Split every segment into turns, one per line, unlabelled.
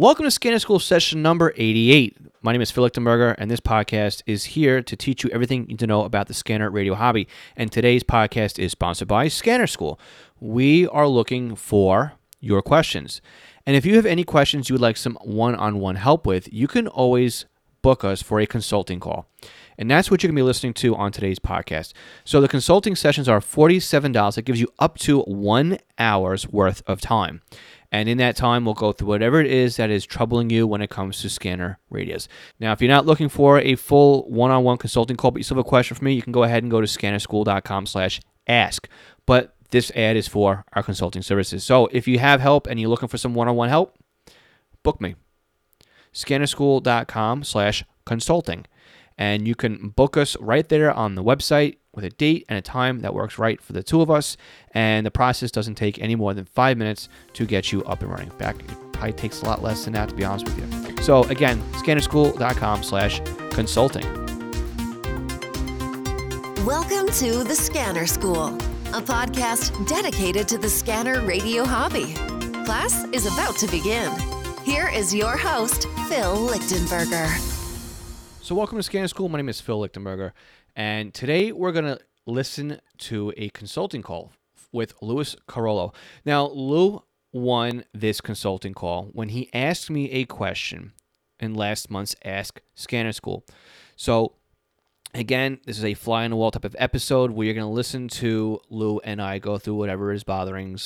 Welcome to Scanner School session number 88. My name is Phil Lichtenberger, and this podcast is here to teach you everything you need to know about the scanner radio hobby. And today's podcast is sponsored by Scanner School. We are looking for your questions. And if you have any questions you would like some one on one help with, you can always book us for a consulting call. And that's what you're going to be listening to on today's podcast. So the consulting sessions are $47. It gives you up to one hour's worth of time. And in that time, we'll go through whatever it is that is troubling you when it comes to scanner radios. Now, if you're not looking for a full one-on-one consulting call, but you still have a question for me, you can go ahead and go to scannerschool.com slash ask. But this ad is for our consulting services. So if you have help and you're looking for some one-on-one help, book me. Scannerschool.com slash consulting. And you can book us right there on the website with a date and a time that works right for the two of us. And the process doesn't take any more than five minutes to get you up and running. Back, it probably takes a lot less than that, to be honest with you. So again, scannerschool.com slash consulting.
Welcome to The Scanner School, a podcast dedicated to the scanner radio hobby. Class is about to begin. Here is your host, Phil Lichtenberger.
So welcome to Scanner School. My name is Phil Lichtenberger. And today we're going to listen to a consulting call with Louis Carollo. Now, Lou won this consulting call when he asked me a question in last month's Ask Scanner School. So, again, this is a fly on the wall type of episode where you're going to listen to Lou and I go through whatever is bothering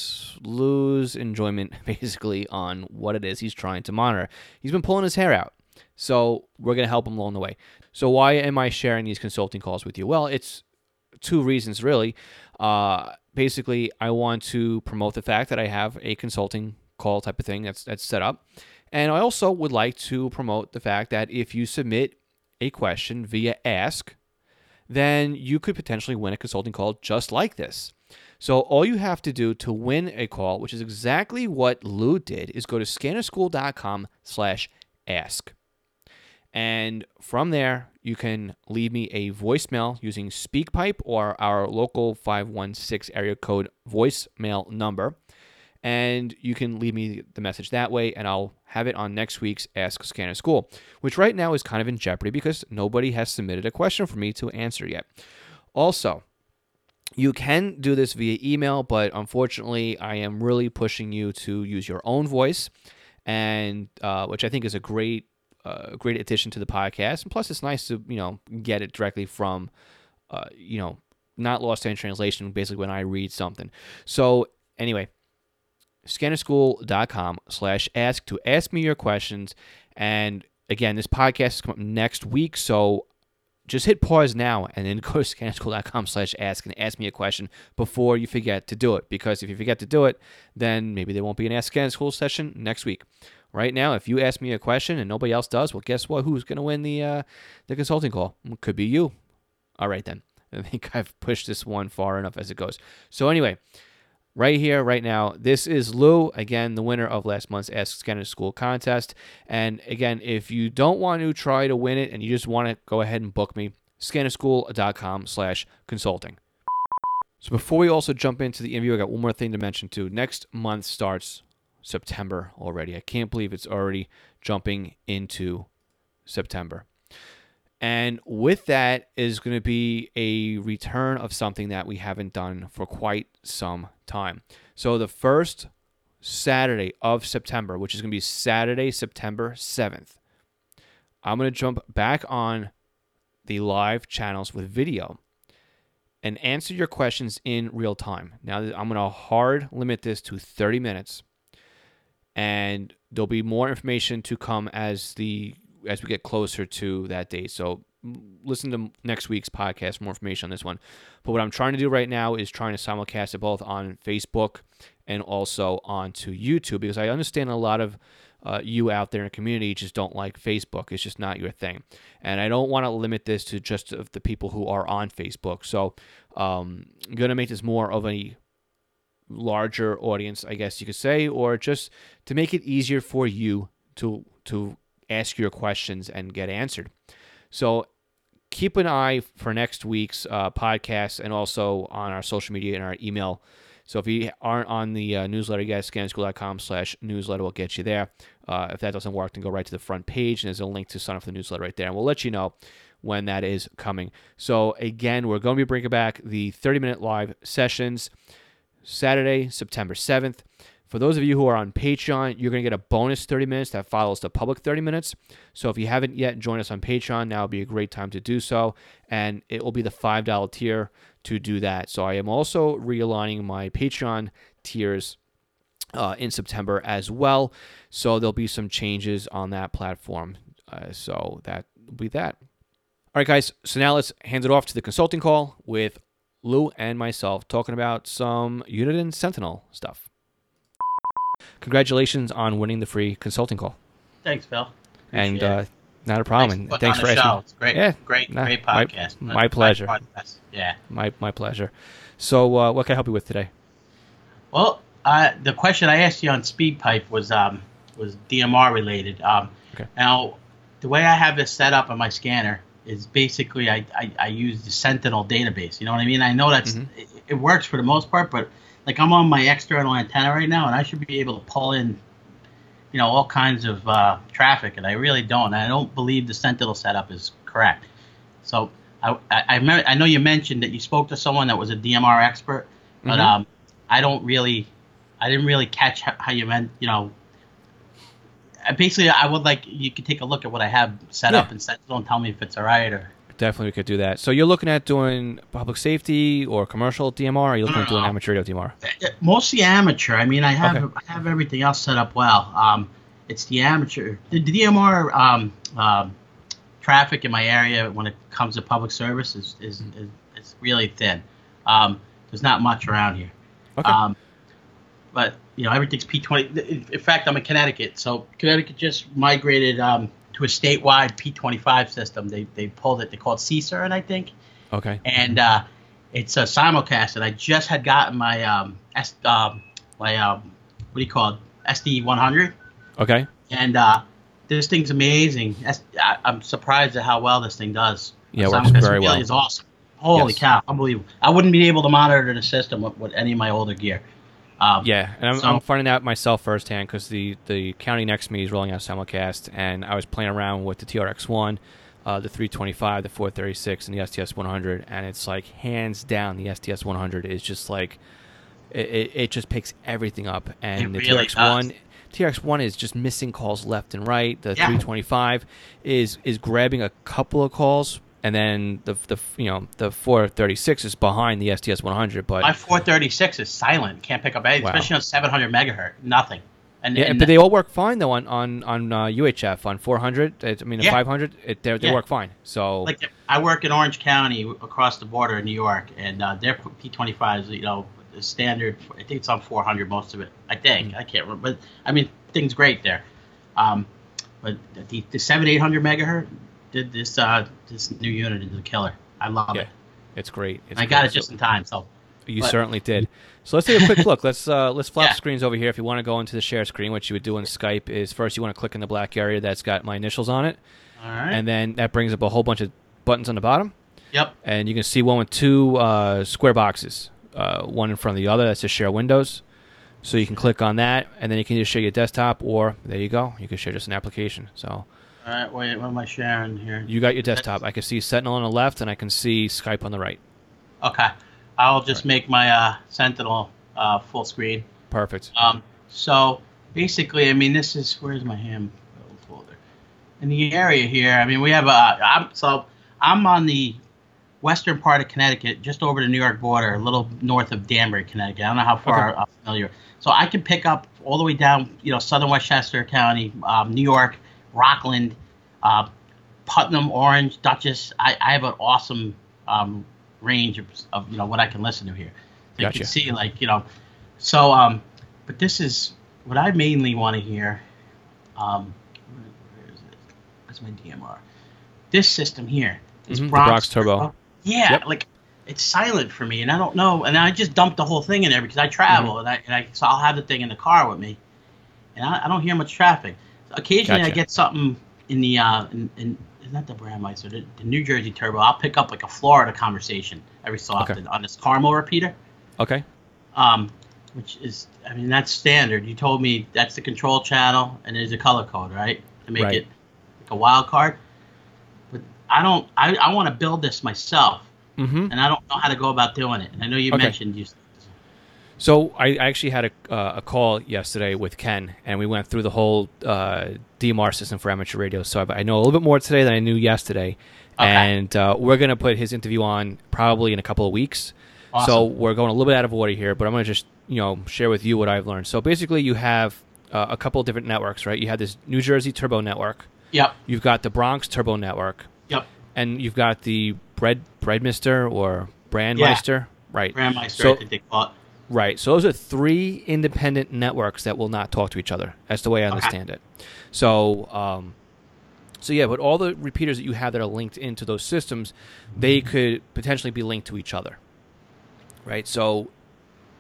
Lou's enjoyment, basically, on what it is he's trying to monitor. He's been pulling his hair out. So we're going to help them along the way. So why am I sharing these consulting calls with you? Well, it's two reasons really. Uh, basically, I want to promote the fact that I have a consulting call type of thing that's that's set up, and I also would like to promote the fact that if you submit a question via Ask, then you could potentially win a consulting call just like this. So all you have to do to win a call, which is exactly what Lou did, is go to scannerschool.com/ask. And from there, you can leave me a voicemail using SpeakPipe or our local 516 area code voicemail number. And you can leave me the message that way, and I'll have it on next week's Ask Scanner School, which right now is kind of in jeopardy because nobody has submitted a question for me to answer yet. Also, you can do this via email, but unfortunately, I am really pushing you to use your own voice, and uh, which I think is a great a great addition to the podcast. And plus, it's nice to you know get it directly from uh, you know not lost in translation. Basically, when I read something. So anyway, scannerschool.com slash ask to ask me your questions. And again, this podcast is coming up next week, so just hit pause now and then go to scannerschool.com slash ask and ask me a question before you forget to do it. Because if you forget to do it, then maybe there won't be an Ask Scanner School session next week right now, if you ask me a question and nobody else does, well, guess what? Who's going to win the uh, the consulting call? It could be you. All right then. I think I've pushed this one far enough as it goes. So anyway, right here, right now, this is Lou again, the winner of last month's Ask Scanner School contest. And again, if you don't want to try to win it and you just want to go ahead and book me, scannerschool.com/consulting. So before we also jump into the interview, I got one more thing to mention too. Next month starts September already. I can't believe it's already jumping into September. And with that is going to be a return of something that we haven't done for quite some time. So the first Saturday of September, which is going to be Saturday, September 7th, I'm going to jump back on the live channels with video and answer your questions in real time. Now, I'm going to hard limit this to 30 minutes and there'll be more information to come as the as we get closer to that date. So listen to next week's podcast for more information on this one. But what I'm trying to do right now is trying to simulcast it both on Facebook and also onto YouTube because I understand a lot of uh, you out there in the community just don't like Facebook. It's just not your thing. And I don't want to limit this to just the people who are on Facebook. So um, I'm going to make this more of a larger audience, I guess you could say, or just to make it easier for you to to ask your questions and get answered. So keep an eye for next week's uh, podcast and also on our social media and our email So if you aren't on the uh, newsletter, you guys, scannerschool.com slash newsletter will get you there. Uh, if that doesn't work, then go right to the front page, and there's a link to sign up for the newsletter right there. And we'll let you know when that is coming. So again, we're going to be bringing back the 30-minute live sessions Saturday, September 7th. For those of you who are on Patreon, you're going to get a bonus 30 minutes that follows the public 30 minutes. So if you haven't yet joined us on Patreon, now would be a great time to do so. And it will be the $5 tier to do that. So I am also realigning my Patreon tiers uh, in September as well. So there'll be some changes on that platform. Uh, so that will be that. All right, guys. So now let's hand it off to the consulting call with Lou and myself talking about some Uniden Sentinel stuff. Congratulations on winning the free consulting call.
Thanks, Phil.
And uh, not a problem.
Thanks
and
for
thanks for asking.
show. It's great,
Yeah,
great,
nah,
great
my-
podcast.
my
Nice
pleasure.
podcast. Yeah.
My my pleasure. So, uh, what can I help you with today?
Well, uh, the question I asked you on SpeakPipe was um, was DMR related. Um,
Okay.
Now, the way I have this set up on my scanner is basically I, I, I use the Sentinel database. You know what I mean? I know that's
Mhm.
it, it works for the most part, but like I'm on my external antenna right now, and I should be able to pull in, you know, all kinds of uh, traffic, and I really don't. I don't believe the Sentinel setup is correct. So I I, I, I know you mentioned that you spoke to someone that was a DMR expert, but
Mhm.
um, I don't really, I didn't really catch how, how you meant, you know. Uh, Basically, I would like you could take a look at what I have set
Yeah.
up and Sentinel and tell me if it's all right or.
Definitely, we could do that. So, you're looking at doing public safety or commercial DMR? Or are you looking at doing amateur DMR?
Uh, Mostly amateur. I mean, I have
Okay.
I have everything else set up well. Um, it's the amateur, the, the DMR um, um, traffic in my area when it comes to public service is is, is, is really thin. Um, there's not much around here.
Okay.
But you know everything's P20. In fact, I'm in Connecticut, so Connecticut just migrated um, to a statewide P25 system. They they pulled it. They call it CSERN, I think
okay.
and uh, it's a simulcast. And I just had gotten my um, S, um my um, what do you call it SD 100,
Okay.
and uh, this thing's amazing. I, am surprised at how well this thing does.
Yeah, it works very
really
well.
It's awesome. Holy
Yes.
cow, unbelievable! I wouldn't be able to monitor the system with, with any of my older gear. Um,
Yeah, and I'm,
So-
I'm finding out myself firsthand because the, the county next to me is rolling out simulcast, and I was playing around with the TRX1, uh, the 325, the 436, and the SDS 100, and it's like hands down the SDS 100 is just like it, it, it just picks everything up, and
It
the
really
TRX1.
does.
TRX1 is just missing calls left and right. The
Yeah.
325 is is grabbing a couple of calls, and then the the you know the 436 is behind the SDS 100. But
my 436 is silent. Can't pick up anything,
Wow.
especially on 700 megahertz. Nothing. And,
Yeah,
and
but they all work fine though on on on uh, UHF on 400. It, I mean,
Yeah.
500, it, they they
Yeah.
work fine. So
like I work in Orange County across the border in New York, and uh, their P25 is you know the standard. I think it's on 400 most of it. I think
Mm.
I can't remember, but I mean things great there. Um, but the the seven eight hundred megahertz did this uh, this new unit is a killer. I love
yeah,
it.
it's great. It's
I got it just
So
in time. So
you
but-
certainly did. So let's take a quick look. Let's uh, let's flap
Yeah.
screens over here. If you want to go into the share screen, what you would do in Skype is first you want to click in the black area that's got my initials on it,
all right.
and then that brings up a whole bunch of buttons on the bottom,
yep.
and you can see one with two uh, square boxes, uh, one in front of the other. That's just share windows. So you can click on that, and then you can just share your desktop, or there you go, you can share just an application. So
All right. Wait. What am I sharing here?
You got your desktop. I can see Sentinel on the left, and I can see Skype on the right.
Okay. I'll just make my uh, Sentinel uh, full screen.
Perfect.
Um, so basically, I mean, this is where's my ham folder? In the area here, I mean, we have a. I'm so I'm on the western part of Connecticut, just over the New York border, a little north of Danbury, Connecticut. I don't know how far
Okay.
I'm familiar. So I can pick up all the way down, you know, southern Westchester County, um, New York, Rockland, uh, Putnam, Orange, Dutchess. I, I have an awesome um, range of, of you know what I can listen to here. So you can see like you know, so um, but this is what I mainly want to hear. Um, where, is it? That's my DMR. This system here is
Mhm, the
Bronx,
Bronx Turbo.
Yeah,
Yep.
like it's silent for me, and I don't know. And I just dumped the whole thing in there because I travel,
Mm-hmm.
and I, and I so I'll have the thing in the car with me, and I, I don't hear much traffic. Occasionally, I get something in the uh, in, in not the Brandmeister, the, the New Jersey Turbo. I'll pick up like a Florida conversation every so
Okay.
often on this Carmel repeater.
Okay.
Um, which is, I mean, that's standard. You told me that's the control channel and there's a color code, right? To make
Right.
it like a wild card. But I don't. I, I want to build this myself,
Mm-hmm.
and I don't know how to go about doing it. And I know you
Okay.
mentioned you.
So I actually had a, uh, a call yesterday with Ken, and we went through the whole uh, DMR system for amateur radio. So I, I know a little bit more today than I knew yesterday,
Okay.
and uh, we're gonna put his interview on probably in a couple of weeks. So we're going a little bit out of order here, but I'm gonna just you know share with you what I've learned. So basically, you have uh, a couple of different networks, right? You have this New Jersey Turbo Network,
Yep.
you've got the Bronx Turbo Network,
Yep.
and you've got the Bread Breadmister or Brandmeister, right?
Grandmeister,
So-
I think they call it.
Right. So those are three independent networks that will not talk to each other. That's the way I understand it. So, um, so yeah, but all the repeaters that you have that are linked into those systems, they could potentially be linked to each other. Right. So,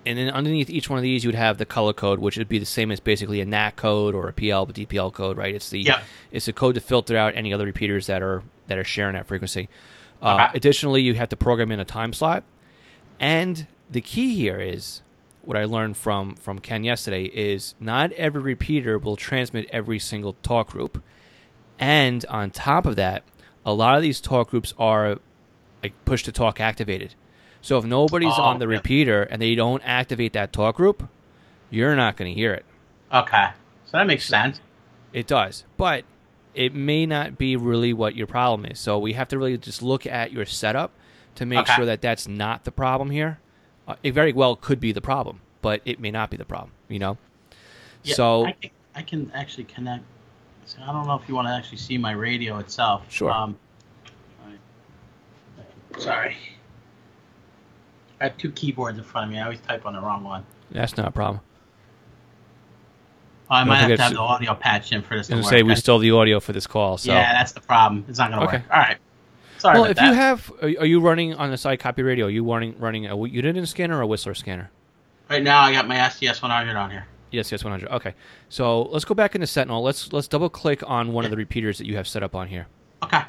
and then underneath each one of these, you would have the color code, which would be the same as basically a NAC code or a PL, DPL code. Right. It's the
yeah.
it's the code to filter out any other repeaters that are that are sharing that frequency. Uh,
Okay.
Additionally, you have to program in a time slot, and the key here is what I learned from from Ken yesterday is not every repeater will transmit every single talk group, and on top of that, a lot of these talk groups are like push to talk activated. So if nobody's
Oh,
on the repeater and they don't activate that talk group, you're not going to hear it.
Okay. So that makes sense.
It does, but it may not be really what your problem is. So we have to really just look at your setup to make
Okay.
sure that that's not the problem here. Uh, it very well could be the problem, but it may not be the problem. You know.
Yeah,
so
I can, I can actually connect. So I don't know if you want to actually see my radio itself.
Sure.
Um, sorry. I have two keyboards in front of me. I always type on the wrong one.
that's not a problem.
Oh, I might have to have the audio patched in for this
I gonna say we stole the audio for this call. So
Yeah, that's the problem. It's not going to
Okay.
work. All right. Sorry
well, if
that.
you have, are you running on the side copy radio? Are you running running a Uniden scanner or a Whistler scanner?
right now, I got my SDS 100 on here.
Yes, yes, 100. Okay, so let's go back into Sentinel. Let's let's double click on one of the repeaters that you have set up on here.
Okay.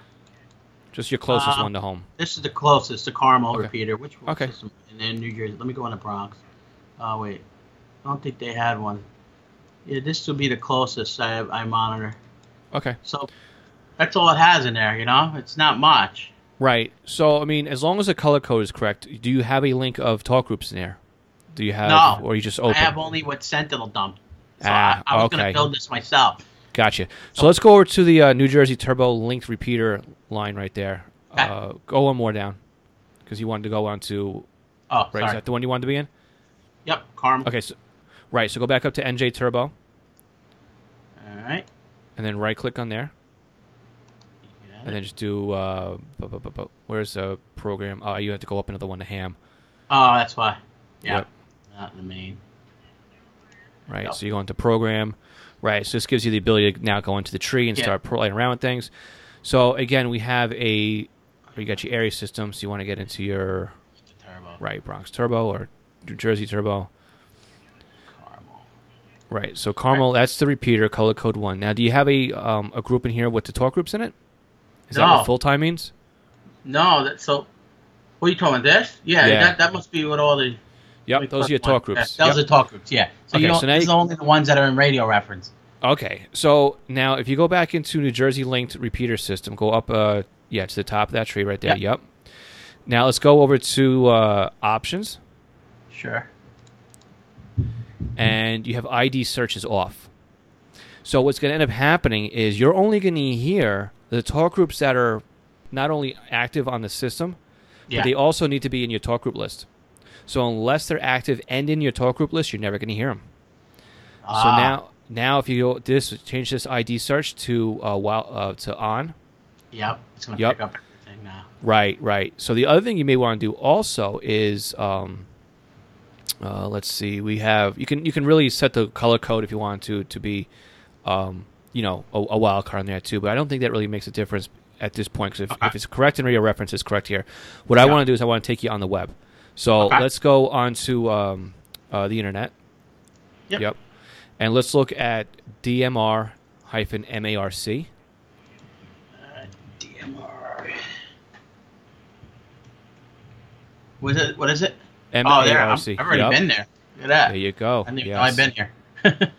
Just your closest
Uh,
one to home.
This is the closest, the Carmel
Okay.
repeater. Which one?
Okay.
System? And then New Jersey. Let me go in the Bronx. Oh wait, I don't think they had one. Yeah, this will be the closest I I monitor.
Okay.
So that's all it has in there. You know, it's not much.
Right. So, I mean, as long as the color code is correct, do you have a link of talk groups in there? Do you have,
No.
or you just open?
I have only what Sentinel dumped. So
Ah,
I, I was
okay.
gonna build this myself.
Gotcha. So let's go over to the uh, New Jersey Turbo linked repeater line right there.
Okay.
Uh, go one more down, because you wanted to go on to
Oh,
right. Is that the one you wanted to be in?
Yep, Carmel.
Okay. So, right. So go back up to NJ Turbo,
All right.
and then right click on there, and then just do. Uh, bu- bu- bu- bu- where's the program? Uh, you have to go up another one to Ham.
Oh, that's why. Yeah.
Yep.
Not in the main.
right? So you go into program, right? So this gives you the ability to now go into the tree and
Yeah.
start playing around with things. So again, we have a you got your area system. So you want to get into your
turbo.
right Bronx Turbo or New Jersey Turbo,
Carmel.
right? So Carmel, that's the repeater, color code one. Now, do you have a um, a group in here with the talk groups in it? Is that what full time means?
No, that so. What are you talking about? This? Yeah,
Yeah.
That, that must be what all the.
Yep, those are your talk groups.
Yeah, those
Yep.
are talk groups. Yeah. So you
Okay,
don't.
so now
these
you-
are only the ones that are in radio reference.
Okay, so now if you go back into New Jersey linked repeater system, go up, uh, yeah, to the top of that tree right there. Yep. Now let's go over to uh, options,
Sure.
and you have ID searches off. So what's going to end up happening is you're only going to hear the talk groups that are not only active on the system,
Yeah.
but they also need to be in your talk group list. So unless they're active and in your talk group list, you're never going to hear them.
Ah.
So now, now if you go this change this ID search to uh, while uh, to on.
Yep. It's gonna
Yep.
pick up everything now.
Right, right. So the other thing you may want to do also is, um, uh, let's see, we have you can you can really set the color code if you want to to be, um, you know, a, a wild card in there too. But I don't think that really makes a difference at this point because if,
Okay.
if it's correct and radio reference, is correct here. What I want to do is I want to take you on the web. So
Okay.
let's go on to um, uh, the internet.
Yep.
Yep. And let's look at DMR hyphen MARC.
Uh, DMR. What is it? What is it?
MARC.
Oh, there. I'm, I've already
Yep.
been there. Look at that.
There you go.
I didn't
Yes.
I've been here.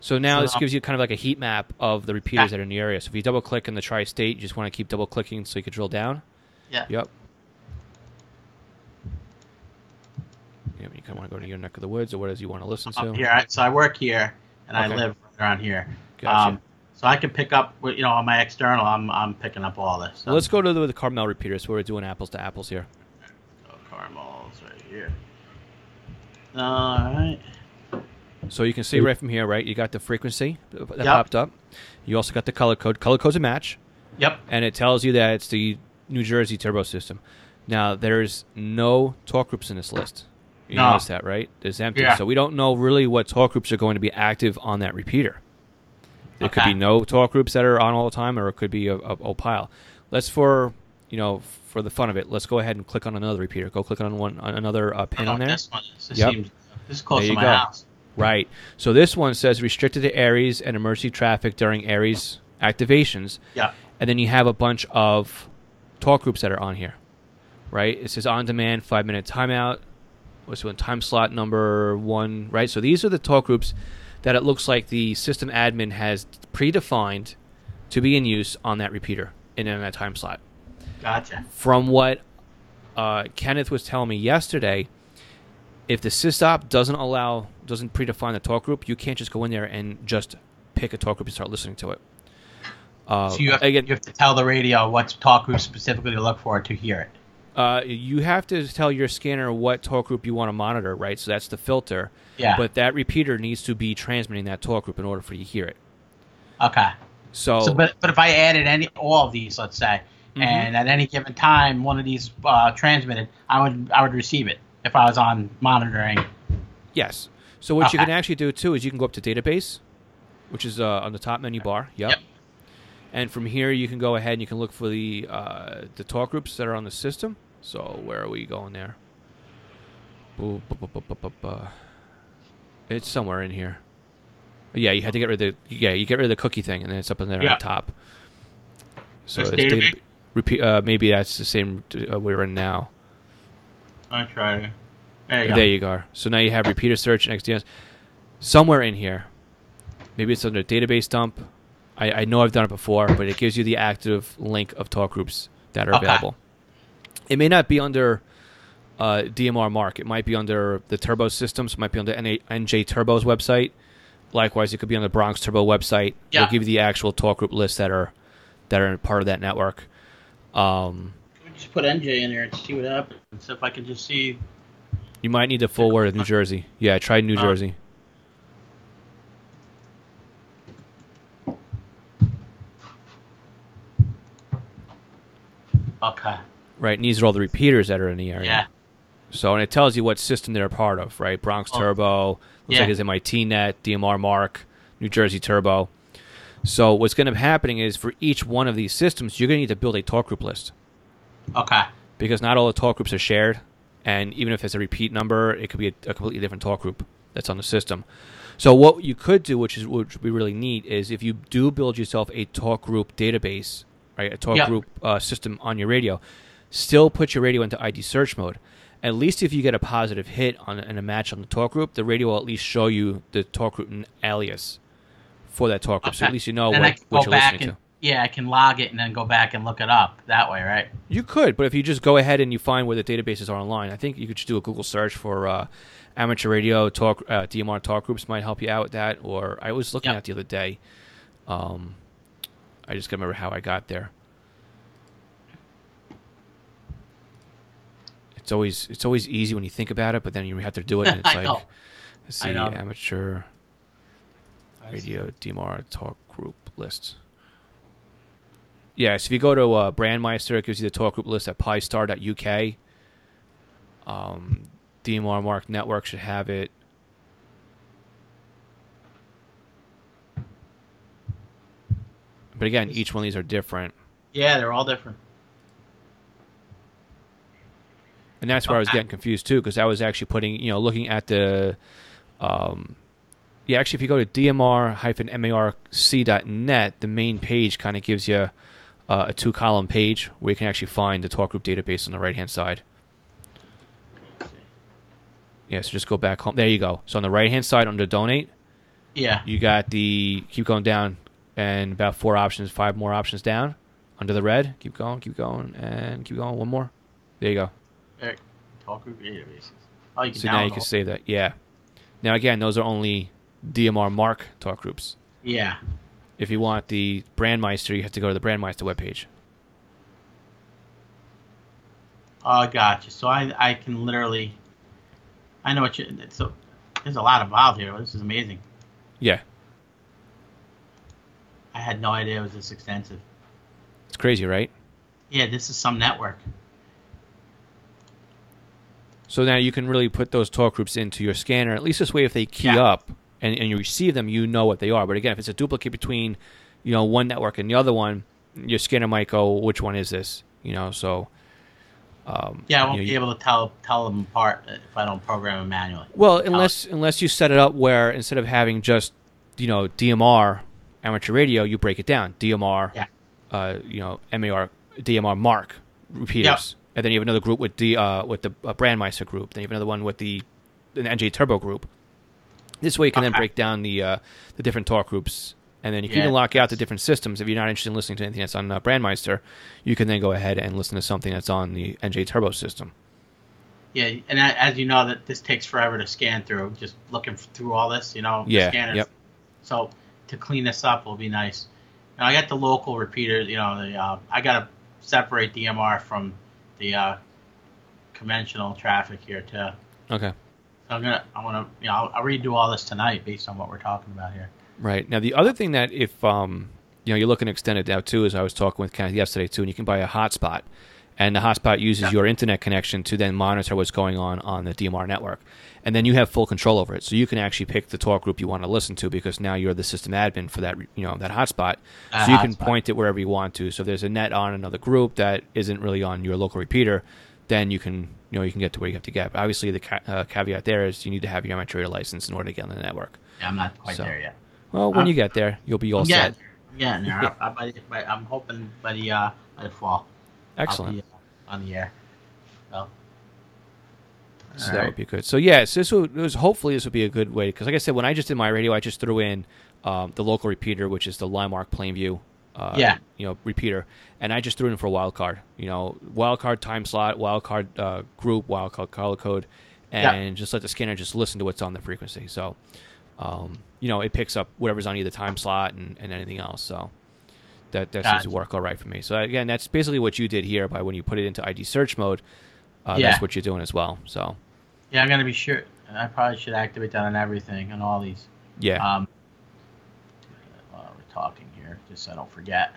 So now this gives you kind of like a heat map of the repeaters
Yeah.
that are in the area. So if you double click in the tri-state, you just want to keep double clicking so you can drill down.
yeah.
Yep. Yep. You kind of want to go to your neck of the woods or what is you want to listen to.
Here. So I work here, and I live around here.
Gotcha.
Um, so I can pick up, you know, on my external, I'm I'm picking up all this.
Let's go to the, the Carmel repeaters where we're doing apples to apples here.
go caramels right here. All right.
So you can see right from here, right? You got the frequency that
Yep.
popped up. You also got the color code. Color code's a match.
Yep.
and it tells you that it's the New Jersey turbo system. Now there's no talk groups in this list. You
No.
notice that, right? It's empty.
Yeah.
So we don't know really what talk groups are going to be active on that repeater. There could be no talk groups that are on all the time, or it could be a, a, a pile. Let's for you know for the fun of it, let's go ahead and click on another repeater. Go click on one on another uh, pin
Oh,
on there.
This one is. This,
Yep.
seems, this is close
There
to my
go.
house.
Right. So this one says restricted to ARES and emergency traffic during ARES activations.
Yeah.
And then you have a bunch of talk groups that are on here. Right? It says on demand, five minute timeout. What's one time slot number one, right? So these are the talk groups that it looks like the system admin has predefined to be in use on that repeater and in that time slot
Gotcha.
from what uh, Kenneth was telling me yesterday, if the sysop doesn't allow, doesn't predefine the talk group, you can't just go in there and just pick a talk group and start listening to it. Uh,
So you have,
again,
you have to tell the radio what talk group specifically to look for to hear it.
uh, you have to tell your scanner what talk group you want to monitor, right? So that's the filter.
Yeah.
But that repeater needs to be transmitting that talk group in order for you to hear it.
Okay.
So,
So, but but if I added any all of these, let's say,
Mhm.
and at any given time one of these uh, transmitted, I would I would receive it if I was on monitoring.
yes. So what you can actually do too is you can go up to database, which is uh, on the top menu bar. Yep.
Yep.
And from here, you can go ahead and you can look for the uh, the talk groups that are on the system. So where are we going there? Bu- bu- bu-. It's somewhere in here. Yeah, you had to get rid of the yeah you get rid of the cookie thing, and then it's up in there
Yeah.
on top. So it's data, repeat. Uh, maybe that's the same uh, we're in now.
I try. There you go.
There you go. So now you have repeater search and XDS somewhere in here. Maybe it's under database dump. I, I know I've done it before, but it gives you the active link of talk groups that are
Okay.
available. It may not be under uh, DMR Mark. It might be under the Turbo systems. It might be under NA, NJ Turbo's website. Likewise, it could be on the Bronx Turbo website.
Yeah.
They'll give you the actual talk group lists that are that are part of that network. Um,
just put NJ in there and see what happens? So if I can just see.
you might need the full word of New Jersey. Yeah, try New
Uh,
Jersey.
Okay.
Right, and these are all the repeaters that are in the area.
Yeah.
So, and it tells you what system they're a part of, right? Bronx
Oh.
Turbo, looks
Yeah.
like it's MIT Net, DMR Mark, New Jersey Turbo. So, what's going to be happening is for each one of these systems, you're going to need to build a talk group list
Okay.
because not all the talk groups are shared. And even if it's a repeat number, it could be a, a completely different talk group that's on the system. So, what you could do, which is which would be really neat, is if you do build yourself a talk group database, right, a talk
Yeah.
group uh, system on your radio, still put your radio into ID search mode. At least if you get a positive hit on and a match on the talk group, the radio will at least show you the talk group alias for that talk group. So at least you know what, what you're listening
and
to.
Yeah, I can log it and then go back and look it up that way, right?
You could, but if you just go ahead and you find where the databases are online, I think you could just do a Google search for uh, amateur radio talk, uh, DMR talk groups might help you out with that. Or I was looking
Yep.
at the other day. Um, I just can't remember how I got there. It's always it's always easy when you think about it, but then you have to do it, and it's
I
like
know.
let's
I
see,
know.
amateur radio DMR talk group list. Yeah, so if you go to uh, Brandmeister, it gives you the talk group list at pistar.uk. Um, DMR Mark Network should have it. But again, each one of these are different.
Yeah, they're all different.
And that's where I was getting confused too, because I was actually putting, you know, looking at the, um, yeah, actually, if you go to dmr-marc.net, the main page kind of gives you uh, a two-column page where you can actually find the talk group database on the right-hand side. Yeah, so just go back home. There you go. So on the right hand side under donate,
Yeah.
you got the keep going down and about four options, five more options down under the red. Keep going, keep going, and keep going. One more. There you go.
There- Talk group databases. Oh, you can
So now you can save that. Yeah. Now again, those are only DMR Mark talk groups.
Yeah.
If you want the Brandmeister, you have to go to the Brandmeister webpage.
Oh, gotcha. So I I can literally, I know what you. It's a, there's a lot of involved here. This is amazing.
Yeah,
I had no idea it was this extensive.
it's crazy, right?
Yeah, this is some network.
So now you can really put those talk groups into your scanner. At least this way, if they key
Yeah.
up and, and you receive them, you know what they are. But again, if it's a duplicate between, you know, one network and the other one, your scanner might go, which one is this? You know, so. Um,
Yeah, I won't
know,
be able to tell tell them apart if I don't program them manually.
Well, unless unless you set it up where instead of having just you know DMR amateur radio, you break it down DMR,
Yeah.
uh, you know MAR DMR Mark repeaters, and then you have another group with D uh, with the uh, Brandmeister group. Then you have another one with the the NJ Turbo group. This way, you can then break down the uh, the different talk groups, and then you can
Yeah,
even lock out the different systems. If you're not interested in listening to anything that's on uh, Brandmeister, you can then go ahead and listen to something that's on the NJ Turbo system.
Yeah, and as you know, that this takes forever to scan through. Just looking through all this, you know. the
Yeah,
Scanners.
yep.
So to clean this up will be nice. Now I got the local repeaters. You know, the uh, I got to separate DMR from the uh, conventional traffic here too.
Okay.
So I'm gonna, I want to, you know, I'll, I'll redo all this tonight based on what we're talking about here.
Right. Now the other thing that if um you know you're looking to extend it out too is I was talking with Kenneth yesterday too, and you can buy a hotspot, and the hotspot uses
Yeah.
your internet connection to then monitor what's going on on the DMR network, and then you have full control over it. So you can actually pick the talk group you want to listen to because now you're the system admin for that you know that hotspot,
That
so you can point it wherever you want to. So if there's a net on another group that isn't really on your local repeater, then you can you know you can get to where you have to get. But obviously the ca- uh, caveat there is you need to have your amateur radio license in order to get on the network.
Yeah, I'm not quite
So,
there yet.
Well, when
Uh,
you get there, you'll be all
I'm
set.
getting, I'm. I, I, by, by, I'm hoping by the uh, by the fall.
Excellent.
I'll be uh, on the air. So.
So that
right.
would be good. So yes, this would this, hopefully this would be a good way because, like I said, when I just did my radio, I just threw in um, the local repeater, which is the LIMARC Plainview, uh,
Yeah.
you know, repeater, and I just threw it in for a wild card. You know, wild card time slot, wild card uh, group, wild card color code,
Yeah.
and just let the scanner just listen to what's on the frequency. So, um, you know, it picks up whatever's on either time slot and, and anything else. So. That, that seems to work all right for me. So again, that's basically what you did here by when you put it into ID search mode. Uh,
Yeah.
That's what you're doing as well. So
Yeah, I'm gonna be sure. I probably should activate that on everything on all these.
yeah,
Um, while we're talking so I don't forget.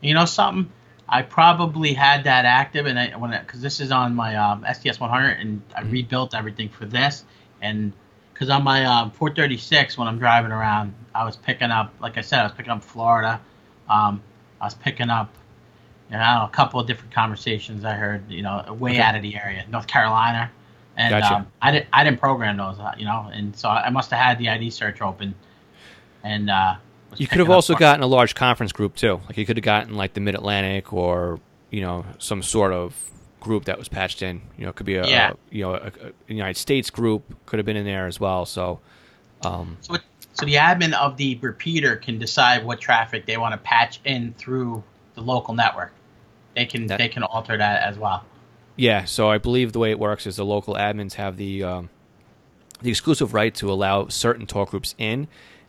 You know something? I probably had that active, and I when because this is on my um, SDS 100, and I
Mhm.
rebuilt everything for this, and because on my um, 436 when I'm driving around, I was picking up, like I said, I was picking up Florida. Um, I was picking up, you know, I don't know, a couple of different conversations I heard, you know, way
Okay.
out of the area, North Carolina, and
Gotcha.
um, I didn't I didn't program those, uh, you know, and so I must have had the ID search open, and uh,
you could have also gotten a large conference group too. Like you could have gotten like the Mid Atlantic or you know some sort of group that was patched in. You know, it could be a,
Yeah.
a you know a, a United States group could have been in there as well. So um,
So, it- so the admin of the repeater can decide what traffic they want to patch in through the local network. They can
That-
they can alter that as well.
yeah, so I believe the way it works is the local admins have the um, the exclusive right to allow certain talk groups in,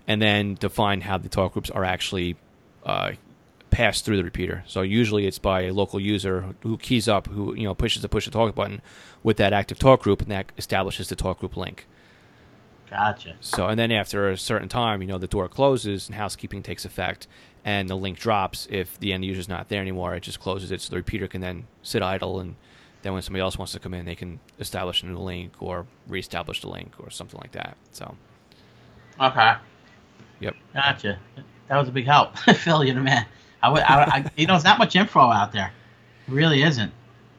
and then define how the talk groups are actually uh, passed through the repeater. So usually it's by a local user who keys up, who you know pushes the push to talk button with that active talk group, and that establishes the talk group link.
Gotcha.
So and then after a certain time, you know, the door closes and housekeeping takes effect, and the link drops. If the end user is not there anymore, it just closes it, so the repeater can then sit idle, and then when somebody else wants to come in, they can establish a new link or reestablish the link or something like that. So
Okay.
Yep.
Gotcha. That was a big help, Phil. You're the man. I, would- I, I, you know, there's not much info out there. It really isn't.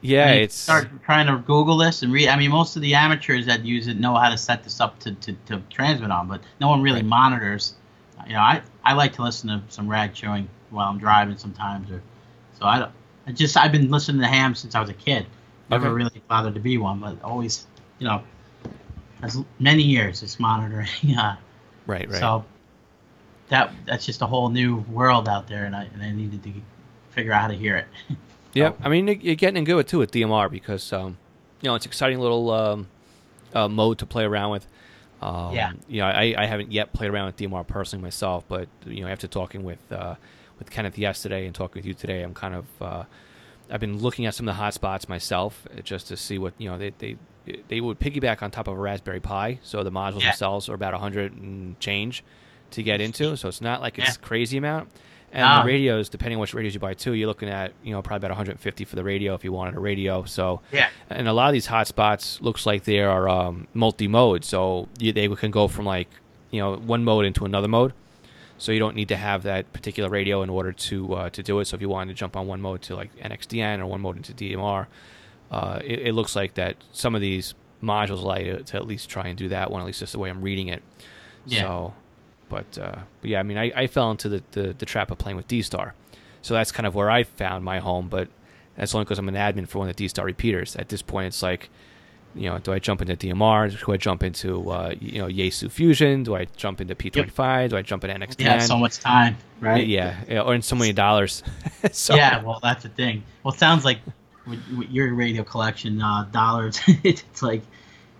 yeah,
I mean,
it's
start trying to Google this and read. I mean, most of the amateurs that use it know how to set this up to, to, to transmit on, but no one really
Right.
monitors. You know, I, I like to listen to some rag chewing while I'm driving sometimes, or so I don't. I just I've been listening to ham since I was a kid. Never
Okay.
really bothered to be one, but always, you know, as many years as monitoring. Uh,
Right, right.
So that that's just a whole new world out there, and I and I needed to figure out how to hear it.
Yeah, I mean you're getting into it too with DMR because um, you know it's an exciting little um, uh, mode to play around with. Um,
Yeah.
You know, I, I haven't yet played around with DMR personally myself, but you know after talking with uh, with Kenneth yesterday and talking with you today, I'm kind of uh, I've been looking at some of the hotspots myself uh, just to see what you know they they they would piggyback on top of a Raspberry Pi, so the modules
Yeah.
themselves are about hundred and change to get into, so it's not like it's
Yeah.
crazy amount. And the radios, depending on which radios you buy too, you're looking at you know probably about 150 for the radio if you wanted a radio. So
Yeah.
and a lot of these hotspots looks like they are um, multi-mode, so you, they can go from like you know one mode into another mode. So you don't need to have that particular radio in order to uh, to do it. So if you wanted to jump on one mode to like NXDN or one mode into DMR, uh, it, it looks like that some of these modules allow you to, to at least try and do that one. At least that's the way I'm reading it.
Yeah.
So, but, uh, but yeah, I mean, I, I fell into the, the, the trap of playing with D Star, so that's kind of where I found my home. But that's only because I'm an admin for one of the D Star repeaters. At this point, it's like, you know, do I jump into DMR? Do I jump into uh, you know Yaesu Fusion? Do I jump into P25? Do I jump into NXDN?
Yeah, so much time, right?
Yeah, yeah, or in so many dollars. so,
Yeah, well, that's the thing. Well, it sounds like with, with your radio collection, uh, dollars, it's like,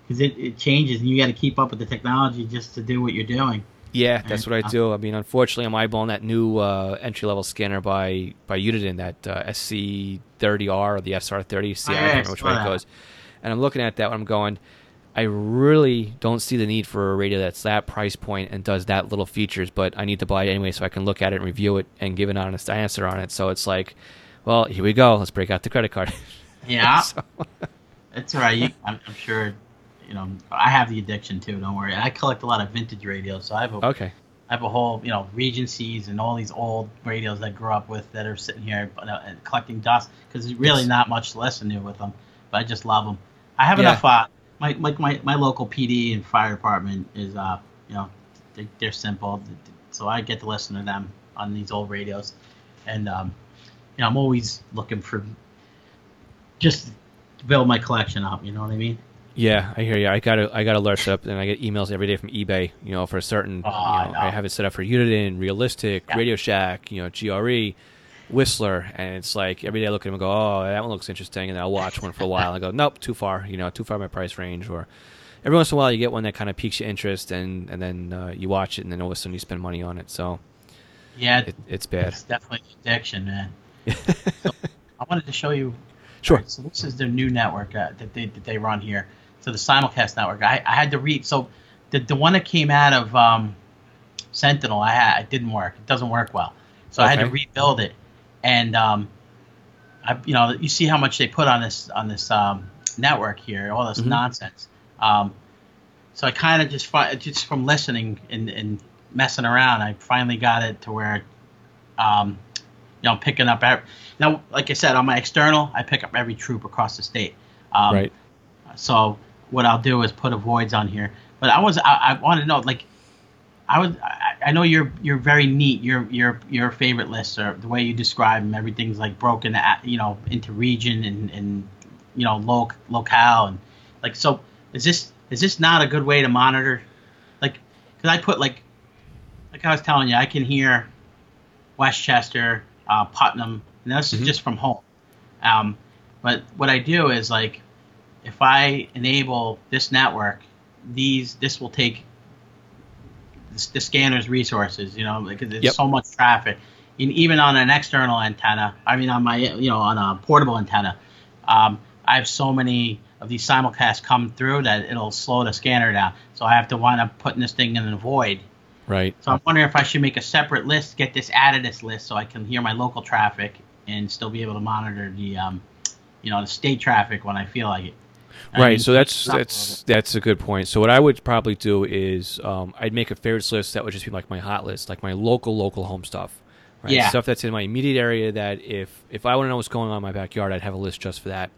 because it, it changes and you got to keep up with the technology just to do what you're doing.
Yeah, that's what I do. I mean, unfortunately, I'm eyeballing that new uh, entry level scanner by by Uniden, that uh, SC30R or the SR30. See, I
I
remember which way it goes. And I'm looking at that, and I'm going, I really don't see the need for a radio that's that price point and does that little features, but I need to buy it anyway so I can look at it and review it and give an honest answer on it. So it's like, well, here we go. Let's break out the credit card.
Yeah,
So-
it's all right. You, I'm, I'm sure, you know, I have the addiction too. Don't worry. I collect a lot of vintage radios, so I have a,
okay.
I have a whole, you know, Regencies and all these old radios I grew up with that are sitting here uh, and collecting dust because there's really
Yes.
not much to listen to with them. But I just love them. I have
Yeah.
enough. Uh, my, my my my local PD and fire department is, uh, you know, they, they're simple, so I get to listen to them on these old radios, and um, you know, I'm always looking for just build my collection up. You know what I mean?
Yeah, I hear you. I got a I got alert set up, and I get emails every day from eBay. You know, for a certain.
Oh,
you
I
know,
know.
I have it set up for Uniden, Realistic,
Yeah.
Radio Shack, you know, GRE, Whistler, and it's like every day I look at them and go, oh, that one looks interesting, and then I'll watch one for a while. and I go, nope, too far. You know, too far my price range. Or every once in a while you get one that kind of piques your interest, and and then uh, you watch it, and then all of a sudden you spend money on it. So
Yeah,
it, it's bad.
it's definitely addiction, man. so I wanted to show you
Sure.
So this is their new network uh, that they that they run here. So the simulcast network. I, I had to read. So the the one that came out of um, Sentinel, I had it didn't work. It doesn't work well. So I had to rebuild it, and um, I you know you see how much they put on this on this um, network here, all this
Mhm.
nonsense. Um, so I kind of just fi- just from listening and, and messing around, I finally got it to where, um, you know, picking up. Every, now, like I said, on my external, I pick up every troop across the state. Um,
right.
So what I'll do is put avoids on here. But I was I, I want to know like I was I, I know you're you're very neat. Your your your favorite lists are the way you describe them. Everything's like broken at, you know into region and and you know loc locale and like so is this is this not a good way to monitor like because I put like like I was telling you I can hear Westchester, uh, Putnam, and this
Mhm.
is just from home. Um, but what I do is like, if I enable this network, these this will take the, the scanner's resources. You know, because there's
Yep.
so much traffic, and even on an external antenna. I mean, on my you know on a portable antenna, um, I have so many of these simulcasts come through that it'll slow the scanner down. So I have to wind up putting this thing in a void.
Right.
So I'm wondering if I should make a separate list, get this out of this list, so I can hear my local traffic and still be able to monitor the, um, you know, the state traffic when I feel like it.
Right. So that's that's that's a good point. So what I would probably do is um, I'd make a favorites list that would just be like my hot list, like my local local home stuff. Right?
Yeah.
Stuff that's in my immediate area that if if I want to know what's going on in my backyard, I'd have a list just for that.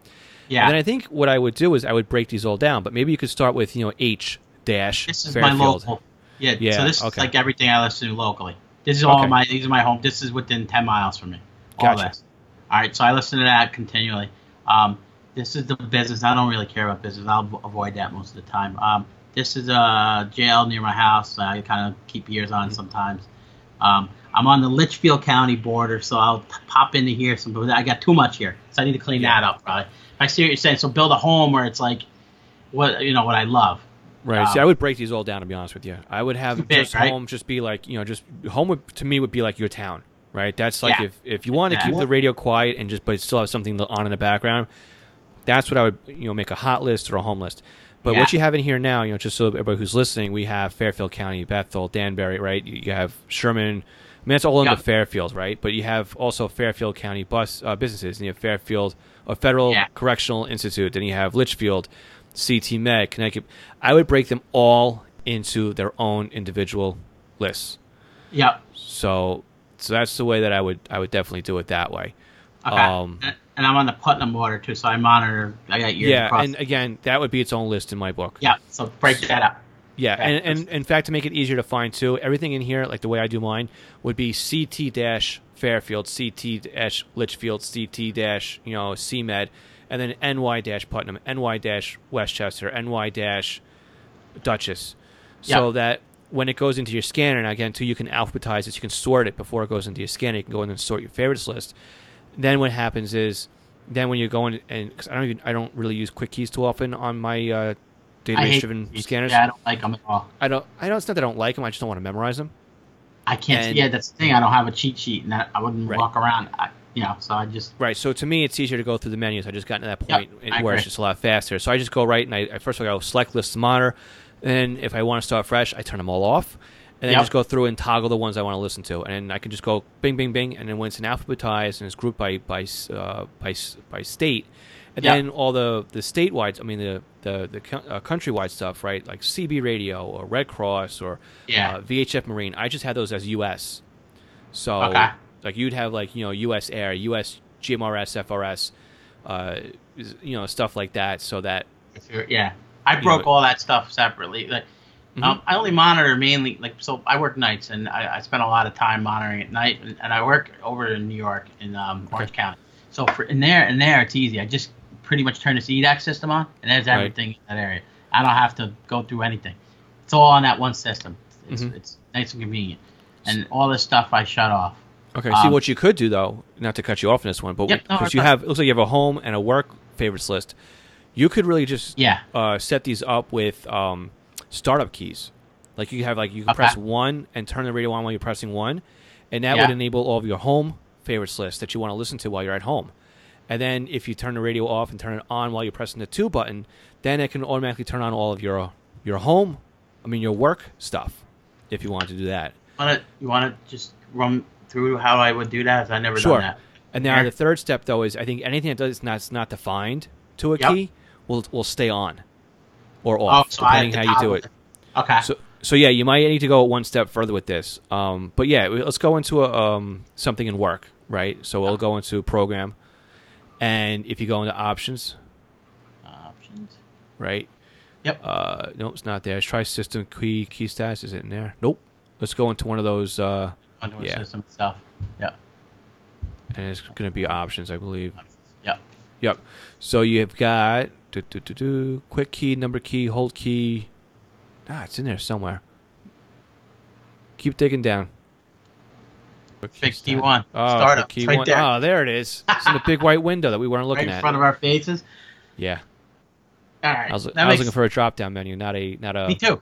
Yeah,
And I think what I would do is I would break these all down. But maybe you could start with you know H dash
this is my local. Yeah,
Yeah,
so this
okay.
is like everything I listen to locally. This is all
Okay.
my. These are my home. This is within ten miles from me. All
Gotcha.
this. All right, so I listen to that continually. Um, this is the business. I don't really care about business. I'll avoid that most of the time. Um, This is a jail near my house. I kind of keep ears on sometimes. Um, I'm on the Litchfield County border, so I'll pop into here. Some, but I got too much here, so I need to clean
Yeah.
that up. Probably. I see what you're saying. So build a home where it's like, what you know, what I love.
Right. See,
Um,
I would break these all down to be honest with you. I would have
big,
just
right?
home just be like you know just home would, to me would be like your town, right? That's like
Yeah.
if if you want to
Yeah.
keep the radio quiet and just but still have something on in the background, that's what I would you know make a hot list or a home list. But what you have in here now, you know, just so everybody who's listening, we have Fairfield County, Bethel, Danbury, right? You, have Sherman. I mean, that's all
Yep.
Fairfield, right? But you have also Fairfield County bus uh, businesses, and you have Fairfield, a Federal
Yeah.
Correctional Institute. Then you have Litchfield, CT Med, Connecticut. I would break them all into their own individual lists.
Yep.
So, so that's the way that I would I would definitely do it that way.
Okay.
Um,
and, I'm on the Putnam border too, so I monitor. I got ears
yeah,
across.
and again, that would be its own list in my book.
yeah. So break that up.
Yeah,
Okay.
and, and in fact, to make it easier to find too, everything in here, like the way I do mine, would be CT dash Fairfield, CT dash Litchfield, CT dash you know CMed, and then NY dash Putnam, NY dash Westchester, NY dash Dutchess, so
Yep.
that when it goes into your scanner, and again, too, you can alphabetize it, you can sort it before it goes into your scanner. You can go in and sort your favorites list. Then what happens is, then when you're going and because I don't even I don't really use quick keys too often on my uh, database driven scanners.
Yeah, I don't like them at all.
I don't. I know it's not that I don't like them. I just don't want to memorize them.
I can't.
And-
yeah, that's the thing. I don't have a cheat sheet, and I, I wouldn't
Right.
walk around. I, you know, so I just
Right. So to me, it's easier to go through the menus. I just gotten to that point
I
where it's just a lot faster. So I just go right and I, I first of all I go select list to monitor, and then if I want to start fresh, I turn them all off, and then
Yep.
just go through and toggle the ones I want to listen to, and then I can just go bing, bing, bing, and then when it's an alphabetized and it's grouped by by uh, by by state, and
Yep.
then all the the statewide, I mean the the the uh, countrywide stuff, right? Like CB Radio or Red Cross or
Yeah.
uh, VHF Marine. I just had those as US. So
Okay.
like you'd have like you know U.S. Air, U.S. GMRS, FRS, uh, you know stuff like that, so that
yeah, I
You
broke
know-
all that stuff separately. Like,
Mhm.
um, I only monitor mainly like so. I work nights, and I, I spend a lot of time monitoring at night, and, and I work over in New York in um, Orange County. So for in there, in there, it's easy. I just pretty much turn this EDAC system on, and there's
Right.
everything in that area. I don't have to go through anything. It's all on that one system. It's,
Mhm.
it's nice and convenient, and all this stuff I shut off.
Okay. see
Um,
what you could do though, not to cut you off in this one, but
Yep, no,
because you have, it looks like you have a home and a work favorites list. You could really just
Yeah.
uh, set these up with um, startup keys. Like you have like you can
Okay.
press one and turn the radio on while you're pressing one, and that
Yeah.
would enable all of your home favorites list that you want to listen to while you're at home. And then if you turn the radio off and turn it on while you're pressing the two button, then it can automatically turn on all of your your home, I mean your work stuff, if you want to do that.
Want to you want to just run through how I would do that? I never
Sure.
done that.
And now
Yeah.
the third step though is I think anything that does not, it's not defined to a
Yep.
key will will stay on or
Oh,
off
so
depending how you do it.
Okay.
So so yeah, you might need to go one step further with this. Um, but yeah, let's go into a, um, something in work, right? So we'll go into program, and if you go into options,
Options.
right?
Yep.
Uh, no, it's not there. Let's try system key key stats. Is it in there? Nope. Let's go into one of those, uh,
Under
yeah.
system stuff. Yeah.
and it's going to be options, I believe.
Yep.
Yep. So you've got do, do, do, do, quick key, number key, hold key. Ah, it's in there somewhere. Keep digging down. Quick
key one.
Oh,
Startup.
key
right
one.
there.
Oh, there it is. It's in the big white window that we weren't
right
looking
in
at.
In front of our faces.
yeah.
All right.
I was, I was
makes,
looking for a drop down menu, not a not a.
Me too.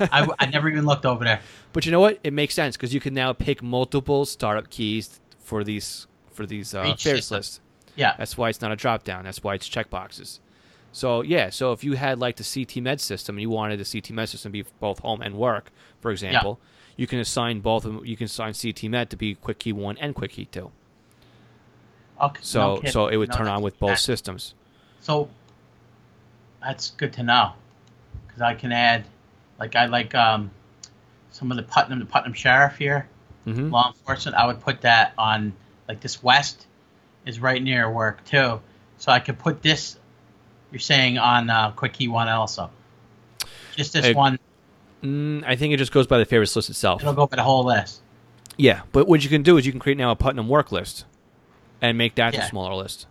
I, I never even looked over there.
But you know what? It makes sense because you can now pick multiple startup keys for these for these uh,
each
favorites
system.
lists.
Yeah.
That's why it's not a drop down. That's why it's checkboxes. So yeah, so if you had like the CT Med system and you wanted the CT Med system to be both home and work, for example, you can assign both of them. You can assign CT Med to be Quick Key One and Quick Key Two.
Okay.
So
no
so it would
No,
turn on with both
bad.
systems.
So that's good to know because I can add, like I like um, some of the Putnam, the Putnam Sheriff here,
hmm
law enforcement. I would put that on like this West is right near work too, so I could put this. You're saying on uh, Quick Key One also. Just this
Uh,
one,
Mm, I think it just goes by the favorites list itself.
it'll go by the whole list.
Yeah, but what you can do is you can create now a Putnam work list, and make that
Yeah.
the smaller list.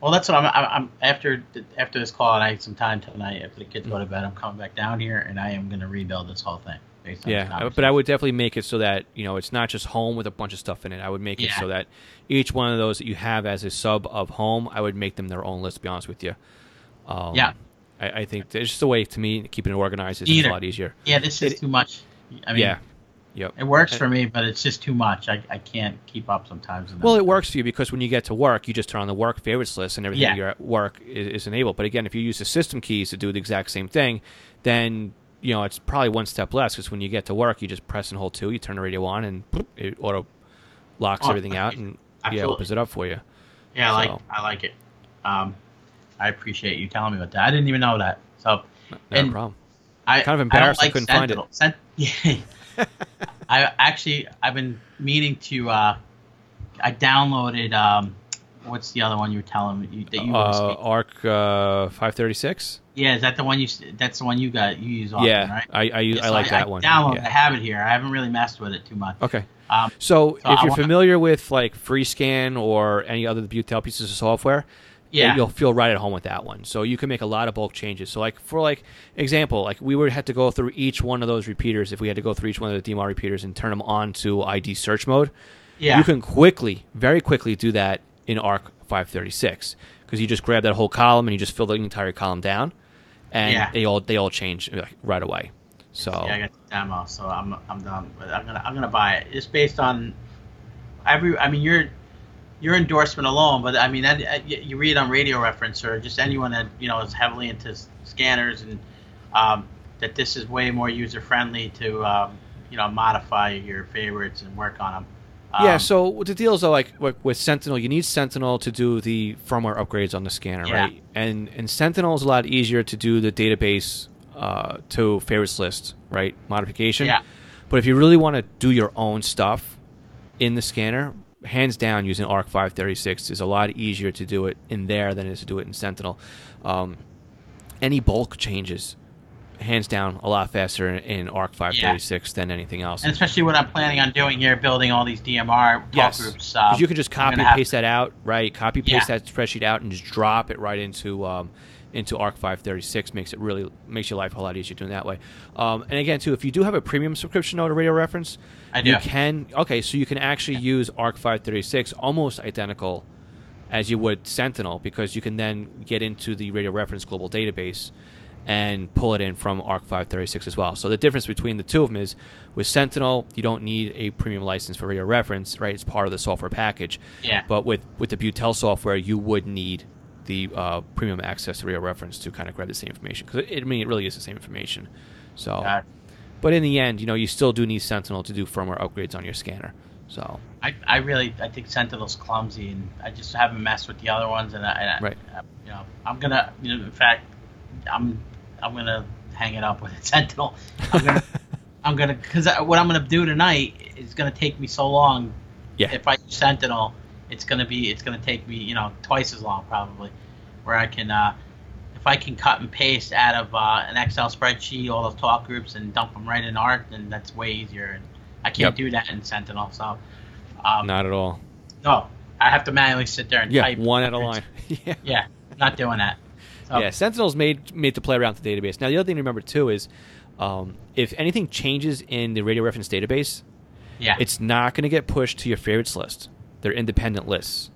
Well, that's what I'm. I'm, I'm after after this call, and I had some time tonight after the kids go to bed. I'm coming back down here, and I am going to rebuild this whole thing. Based on
Yeah, I- but I would definitely make it so that you know it's not just home with a bunch of stuff in it. I would make it so that each one of those that you have as a sub of home, I would make them their own list. To be honest with you, um,
Yeah.
I, I think it's just a way to me keeping it organized is just a lot easier.
Yeah, this is
It-
too much. I mean,
yeah, yep.
it works for me, but it's just too much. I, I can't keep up sometimes.
Well, it works for you because when you get to work, you just turn on the work favorites list and everything
Yeah.
you're at work is, is enabled. But again, if you use the system keys to do the exact same thing, then you know it's probably one step less because when you get to work, you just press and hold two, you turn the radio on, and it auto locks
Oh,
everything out and yeah, opens it up for you.
Yeah, I like I like it. Um, I appreciate you telling me about that. I didn't even know that. So And-
a problem.
I
Kind of embarrassed I
like
couldn't find it.
Sent- yeah. I actually I've been meaning to. Uh, I downloaded. Um, what's the other one you were telling me you, that you?
Uh, Arc uh, five thirty six.
yeah, is that the one you? That's the one you got. You use often,
Yeah,
right?
I I, use,
Yeah,
I
so
like that one.
Download.
Yeah.
I have it here. I haven't really messed with it too much.
Okay.
Um,
So,
So
if
I
you're
wanna-
familiar with like FreeScan or any other Butel pieces of software,
Yeah.
you'll feel right at home with that one. So you can make a lot of bulk changes. So like for like example, like we would have to go through each one of those repeaters if we had to go through each one of the DMR repeaters and turn them on to ID search mode.
yeah.
You can quickly, very quickly do that in ARC 536 because you just grab that whole column and you just fill the entire column down, and
Yeah.
they all they all change right away. So
Yeah, I got the demo, so I'm I'm done. But I'm gonna I'm gonna buy it. It's based on every. I mean, your your endorsement alone, but I mean that uh, you read on Radio Reference or just anyone that you know is heavily into scanners and um, that this is way more user friendly to um, you know modify your favorites and work on them.
yeah,
Um,
so the deal is though, like with, with Sentinel, you need Sentinel to do the firmware upgrades on the scanner,
Yeah.
right? And and Sentinel is a lot easier to do the database uh, to favorites list, right? Modification.
Yeah.
But if you really want to do your own stuff in the scanner, hands down, using ARC 536 is a lot easier to do it in there than it is to do it in Sentinel. Um, any bulk changes, hands down, a lot faster in, in ARC 536 than anything else.
and especially what I'm planning on doing here, building all these DMR
Yes,
groups. Um,
you can just copy and paste that out, right? Copy paste
Yeah.
that spreadsheet out and just drop it right into um, into ARC 536. Makes it really makes your life a lot easier doing that way. Um, and again, too, if you do have a premium subscription to Radio Reference,
I
you can okay, so you can actually use ARC 536 almost identical as you would Sentinel because you can then get into the Radio Reference global database and pull it in from ARC 536 as well. So the difference between the two of them is with Sentinel, you don't need a premium license for Radio Reference, right? It's part of the software package.
Yeah.
But with with the Butel software, you would need the uh, premium access to Radio Reference to kind of grab the same information because it, I mean it really is the same information. So,
Uh,
but in the end, you know, you still do need Sentinel to do firmware upgrades on your scanner. So,
I, I really I think Sentinel's clumsy, and I just haven't messed with the other ones. And I, and
right.
I, you know, I'm gonna, you know, in fact, I'm I'm gonna hang it up with Sentinel. I'm gonna, I'm gonna, because what I'm gonna do tonight is gonna take me so long.
Yeah.
If I use Sentinel, it's gonna be, it's gonna take me, you know, twice as long probably. Where I can, uh, if I can cut and paste out of uh, an Excel spreadsheet all those talk groups and dump them right in Art, then that's way easier. And I can't do that in Sentinel, so. Um,
not at all.
no, I have to manually sit there and
Yeah,
type.
one at a line. yeah.
Yeah, not doing that. So,
Yeah, Sentinel's made made to play around with the database. Now, the other thing to remember too is um, if anything changes in the radio reference database,
yeah,
it's not going to get pushed to your favorites list. They're independent lists.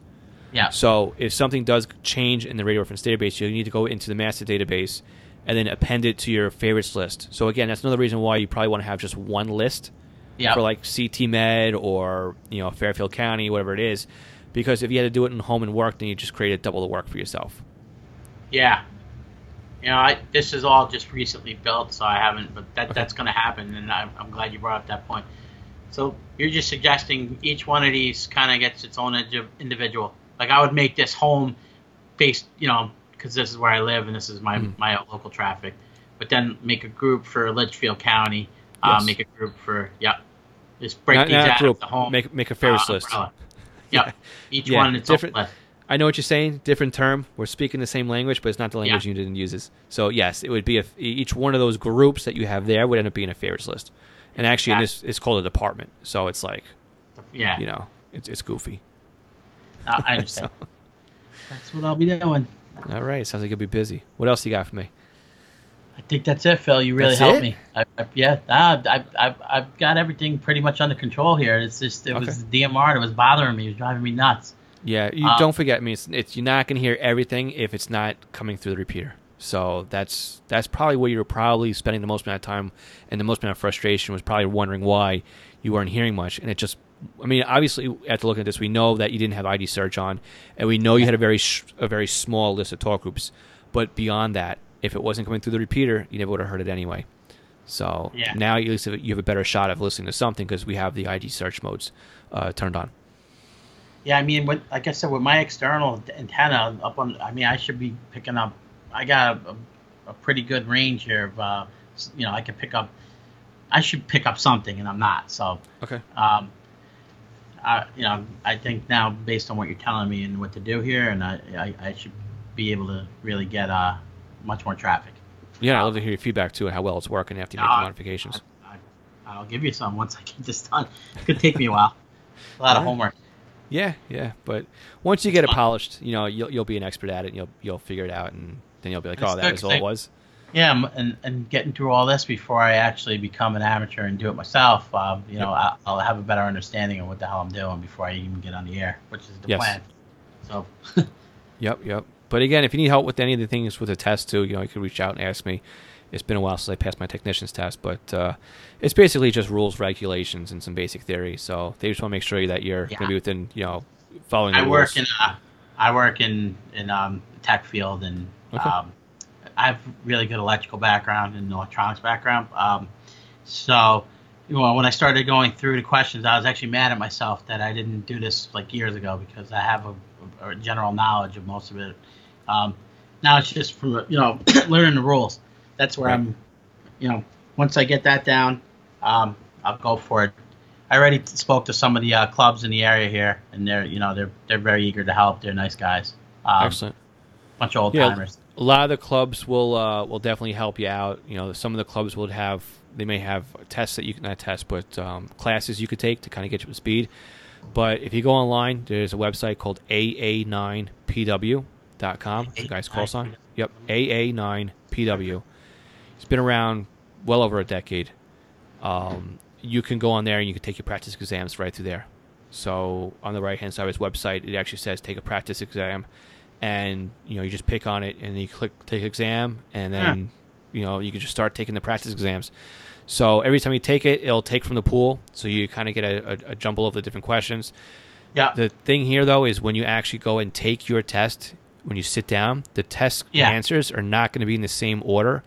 yeah,
So if something does change in the radio reference database, you need to go into the master database and then append it to your favorites list. So again, that's another reason why you probably want to have just one list
yeah.
for like CT Med or you know Fairfield County, whatever it is, because if you had to do it in home and work, then you just created double the work for yourself.
yeah. You know, I, this is all just recently built, so I haven't. But that
Okay.
that's going to happen, and I'm, I'm glad you brought up that point. So you're just suggesting each one of these kind of gets its own individual. Like I would make this home based, you know, because this is where I live and this is my
Mhm.
my local traffic. But then make a group for Litchfield County. Uh, make a group for yeah. Just break
Not,
these
not
out
group.
the home.
Make make a favorites
uh,
list.
umbrella. Yep. Each
Yeah,
one its
different-
own list.
I know what you're saying. Different term. We're speaking the same language, but it's not the language
Yeah.
Uniden uses. So yes, it would be a, each one of those groups that you have there would end up being a favorites list. And actually, in this it's called a department. So it's like
Yeah.
you know, it's it's goofy.
I I understand. that's what I'll be doing.
All right. Sounds like you'll be busy. What else you got for me?
I think that's it, Phil. You really
That's
helped
it?
me. I, I, yeah, ah, I, I've, I've got everything pretty much under control here. It's just it was the DMR that was bothering me. It was driving me nuts.
Yeah, you
Um,
don't forget. I mean, it's, it's you're not going to hear everything if it's not coming through the repeater. So that's that's probably where you were probably spending the most amount of time, and the most amount of frustration was probably wondering why you weren't hearing much. And it just, I mean, obviously after looking at this, we know that you didn't have ID search on, and we know you had a very sh- a very small list of talk groups. But beyond that, if it wasn't coming through the repeater, you never would have heard it anyway. So
Yeah.
now at least you have a better shot of listening to something because we have the ID search modes uh, turned on.
Yeah, I mean, with, like I said, with my external antenna up on, I mean, I should be picking up. I got a, a pretty good range here of, uh, you know, I could pick up. I should pick up something, and I'm not. So,
Okay.
um, I, you know, I think now based on what you're telling me and what to do here, and I, I, I should be able to really get uh, much more traffic.
Yeah, I'd love to hear your feedback too, how well it's working after you make
Uh,
the modifications.
I, I'll give you some once I get this done. It could take me a while. A lot of homework.
Yeah, yeah, but once you get it polished, you know, you'll you'll be an expert at it. And you'll you'll figure it out, and then you'll be like, oh, that is all it was.
Yeah, and, and getting through all this before I actually become an amateur and do it myself, um, you know, I, I'll have a better understanding of what the hell I'm doing before I even get on the air, which is the
Yes.
plan. So,
Yep, yep. But again, if you need help with any of the things with the test too, you know, you could reach out and ask me. It's been a while since I passed my technician's test, but uh, it's basically just rules, regulations, and some basic theory. So they just want to make sure that you're
Yeah.
going to be within, you know, following the
I
rules.
work in uh, I work in in um, tech field, and
Okay.
um, I have really good electrical background and electronics background. Um, so, you know, when I started going through the questions, I was actually mad at myself that I didn't do this like years ago because I have a, a general knowledge of most of it. Um, now it's just from you know learning the rules. That's where
Right.
I'm. You know, once I get that down, um, I'll go for it. I already spoke to some of the uh, clubs in the area here, and they're you know they're they're very eager to help. They're nice guys. Um,
Excellent.
Bunch of old
Yeah. A lot of the clubs will uh, will definitely help you out. You know, some of the clubs will have they may have tests that you can not tests, but um, classes you could take to kind of get you up to speed. But if you go online, there's a website called AA9PW.com. It's a guy's call sign. Yep, AA9PW. It's been around well over a decade. Um, you can go on there and you can take your practice exams right through there. So on the right hand side of his website, it actually says take a practice exam, and you know you just pick on it and you click take exam, and then you know you can just start taking the practice exams. So every time you take it, it'll take from the pool, so you kind of get a, a, a jumble of the different questions.
Yeah.
The thing here though is when you actually go and take your test, when you sit down, the test
Yeah.
answers are not going to be in the same order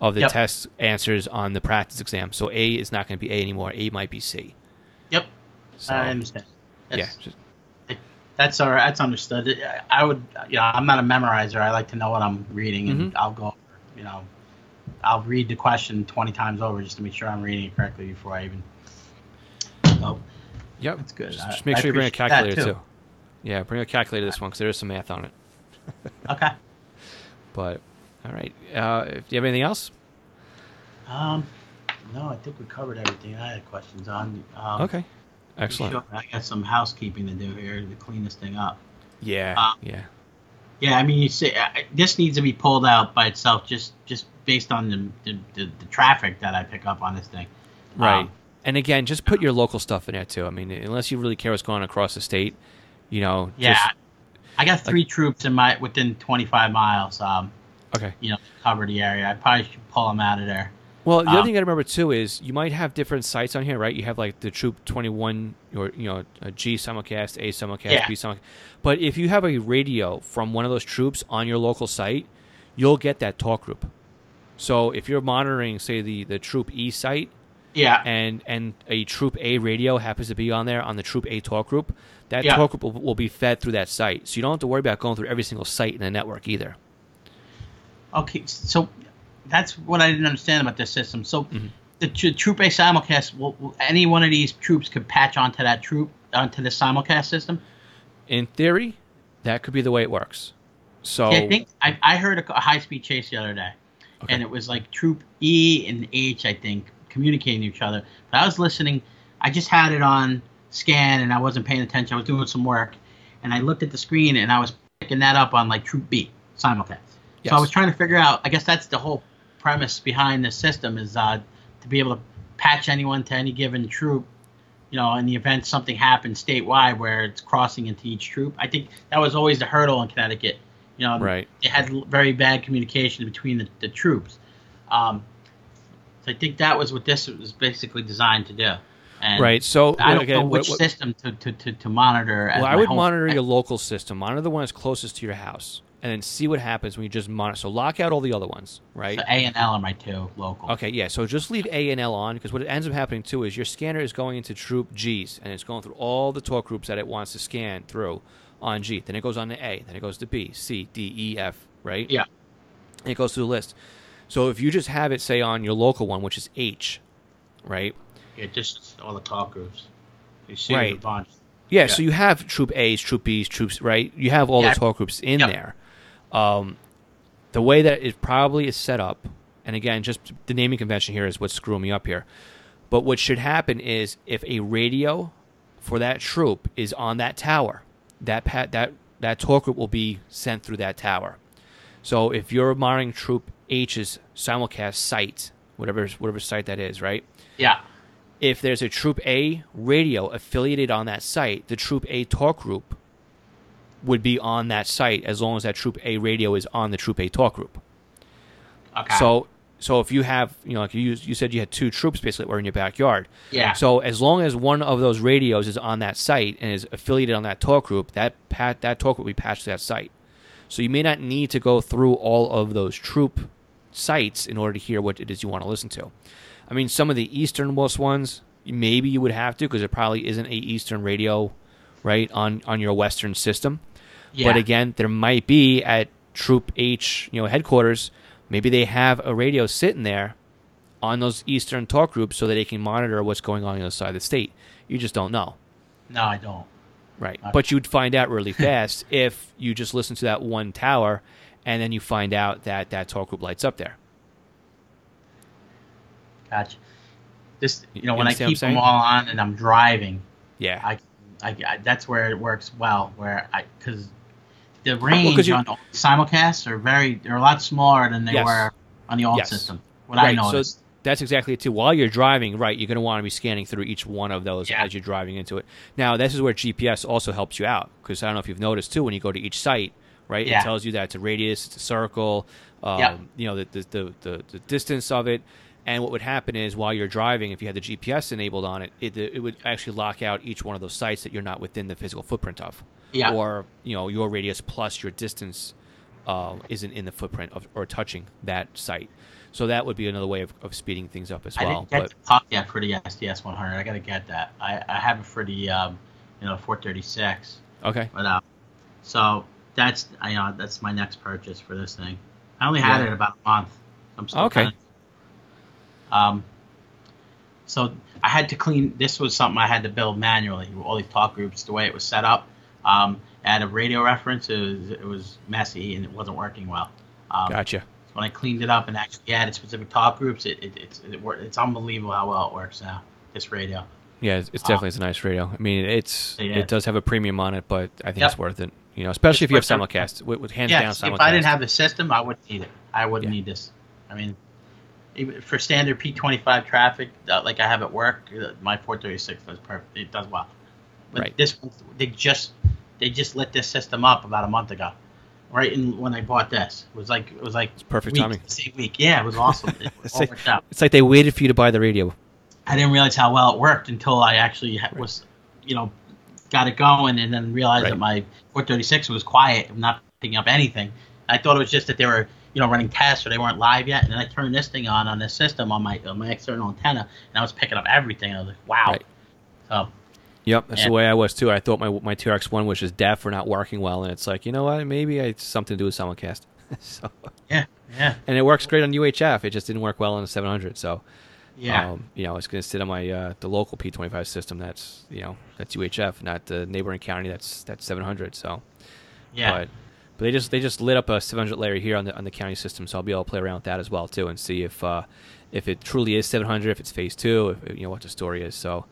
of the
Yep.
test answers on the practice exam. So A is not going to be A anymore. A might be C.
Yep.
So,
I understand.
yeah,
That's,
just-
that's all right. That's understood. I- I would, you know, I'm not a memorizer. I like to know what I'm reading, and
Mhm.
I'll go, you know, I'll read the question 20 times over just to make sure I'm reading it correctly before I even. So,
Yep.
That's good.
Just, just make
I
sure you bring a calculator
too.
too. Yeah, bring a calculator this one because there is some math on it.
okay.
But all right, uh, do you have anything else?
Um, no, I think we covered everything I had questions on. Um,
Okay, excellent.
sure, I got some housekeeping to do here to clean this thing up.
Yeah,
Uh,
yeah,
Yeah, I mean, you say uh, this needs to be pulled out by itself, just just based on the the, the, the traffic that I pick up on this thing.
right.
Um,
and again, just put your local stuff in there too. I mean, unless you really care what's going on across the state, you know.
yeah,
just-
I got three troops in my within 25 miles. Um,
okay.
you know, cover the area. I probably should pull them out of there.
Well, the other
Um,
thing I got to remember too is you might have different sites on here, right? You have like the Troop Twenty One, or you know, a G simulcast, A simulcast,
Yeah.
B simulcast. But if you have a radio from one of those troops on your local site, you'll get that talk group. So if you're monitoring, say the the Troop E site,
Yeah,
and and a Troop A radio happens to be on there on the Troop A talk group, that
Yeah.
talk group will, will be fed through that site. So you don't have to worry about going through every single site in the network either.
Okay, so that's what I didn't understand about this system. So
Mhm.
the tr- troop A simulcast, will, will any one of these troops could patch onto that troop onto the simulcast system?
In theory, that could be the way it works. So
See, I think I, I heard a, high speed chase the other day,
Okay.
and it was like troop E and H, I think, communicating to each other. But I was listening. I just had it on scan, and I wasn't paying attention. I was doing some work, and I looked at the screen, and I was picking that up on like Troop B simulcast.
Yes.
So I was trying to figure out. I guess that's the whole premise behind the system is uh, to be able to patch anyone to any given troop. You know, in the event something happens statewide where it's crossing into each troop. I think that was always the hurdle in Connecticut. You know,
Right.
they had very bad communication between the, the troops. Um, so I think that was what this was basically designed to do. And
Right. So
I don't
again,
know which
what-
system to, to, to, to monitor.
Well, I would monitor your local system. Monitor the one that's closest to your house, and then see what happens when you just monitor. So lock out all the other ones, right?
So A and L are my two local.
Okay, yeah. So just leave A and L on because what ends up happening too is your scanner is going into Troop G's and it's going through all the talk groups that it wants to scan through on G. Then it goes on to A. Then it goes to B, C, D, E, F. Right?
Yeah.
And it goes through the list. So if you just have it say on your local one, which is H, right?
Yeah, just all the talk groups. You see
Right. Yeah,
Yeah.
so you have troop A's, troop B's, troops, right? You have all
Yeah.
the talk groups in
Yep.
there. Um, the way that it probably is set up, and again, just the naming convention here is what's screwing me up here. But what should happen is if a radio for that troop is on that tower, that pat that that talk group will be sent through that tower. So if you're monitoring Troop H's simulcast site, whatever whatever site that is, right?
Yeah.
if there's a Troop A radio affiliated on that site, the Troop A talk group would be on that site as long as that Troop A radio is on the Troop A talk group.
Okay.
So, so if you have, you know, like you you said you had two troops basically that were in your backyard.
Yeah.
So as long as one of those radios is on that site and is affiliated on that talk group, that pat that talk will be patched to that site. So you may not need to go through all of those troop sites in order to hear what it is you want to listen to. I mean, some of the easternmost ones, maybe you would have to because there probably isn't a Eastern radio, right, on on your Western system.
Yeah.
But again, there might be at Troop H, you know, headquarters. Maybe they have a radio sitting there on those Eastern talk groups so that they can monitor what's going on on the other side of the state. You just don't know,
no, I don't.
right?
Okay.
But you'd find out really fast if you just listen to that one tower, and then you find out that that talk group lights up there.
Gotcha. This, you know,
You
when I
understand what I'm
keep them all on and I'm driving,
Yeah,
I, I, I that's where it works well. Where I, because the range
you-
on simulcasts are very, they're a lot smaller than they
Yes.
were on the old
Yes.
system. What I noticed.
So that's exactly it too. While you're driving, right, you're going to want to be scanning through each one of those
Yeah.
as you're driving into it. Now, this is where GPS also helps you out because I don't know if you've noticed too when you go to each site, right?
Yeah.
It tells you that it's a radius, it's a circle, um,
Yep.
you know, the the, the the the distance of it. And what would happen is while you're driving, if you had the GPS enabled on it, it, it would actually lock out each one of those sites that you're not within the physical footprint of,
Yeah.
or you know your radius plus your distance uh, isn't in the footprint of or touching that site. So that would be another way of, of speeding things up as
I
well.
didn't get
But
the puck yet for the SDS 100. I got to get that. I, I have it for the, um, you know, 436.
okay,
But uh, so that's I you know that's my next purchase for this thing. I only had
Yeah.
it about a month. I'm still
Okay.
Kinda, um, so I had to clean. This was something I had to build manually. All these talk groups, the way it was set up, um, at a radio reference, it was, it was messy and it wasn't working well. Um,
gotcha.
When I cleaned it up and actually added specific talk groups, it, it it's it, it's unbelievable how well it works now. This radio.
Yeah, it's, it's
Uh,
definitely it's a nice radio. I mean, it's
Yeah.
it does have a premium on it, but I think
Yep.
it's worth it. You know, especially if you have simulcast with, with hands
yeah,
down
if. I didn't have the system, I wouldn't need it. I wouldn't
Yeah.
need this. I mean, for standard P25 traffic, uh, like I have at work, uh, my 436 does perfect. It does well. But
Right.
this one, they just they just lit this system up about a month ago, right in when I bought this. It was like it was like
It's perfect
week,
timing.
Same week, yeah, it was awesome. It
It's
all
like-
worked out.
It's like they waited for you to buy the radio.
I didn't realize how well it worked until I actually ha- was, you know, got it going, and then realized
Right.
that my 436 was quiet, and not picking up anything. I thought it was just that they were, you know, running tests or they weren't live yet. And then I turned this thing on on this system on my on my external antenna, and I was picking up everything. I was like, wow.
Right.
So
Yep, that's the way I was too. I thought my my TRX one was just deaf or not working well, and it's like you know what, maybe it's something to do with simulcast. so,
yeah, yeah,
and it works great on UHF. It just didn't work well on the 700. So,
yeah.
um, you know, it's going to sit on my uh, the local P25 system. That's you know that's UHF, not the neighboring county. That's that's 700. So,
yeah.
but but they just they just lit up a 700 layer here on the on the county system, so I'll be able to play around with that as well too, and see if uh, if it truly is 700, if it's phase two, if you know what the story is. So,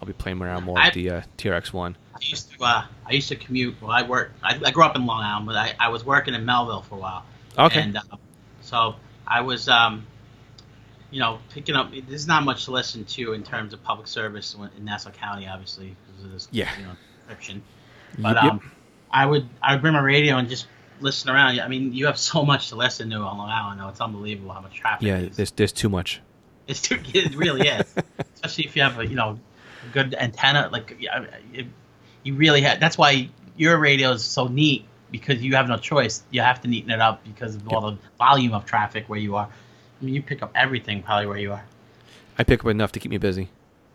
I'll be playing around more
I-
with the uh, TRX one.
I used to uh, I used to commute. Well, I worked. I, I grew up in Long Island, but I, I was working in Melville for a while.
Okay.
And uh, so I was, um, you know, picking up. There's not much to listen to in terms of public service in Nassau County, obviously, because of this,
Yeah.
you know, description. But
Yep, yep.
um, I would I would bring my radio and just listen around. I mean, you have so much to listen to on Long Island. Now. It's unbelievable how much traffic.
yeah, there's there's too much.
It's too, it really is, especially if you have a you know a good antenna. Like it, you really have. That's why your radio is so neat because you have no choice. You have to neaten it up because of all the volume of traffic where you are. I mean, you pick up everything probably where you are.
I pick up enough to keep me busy.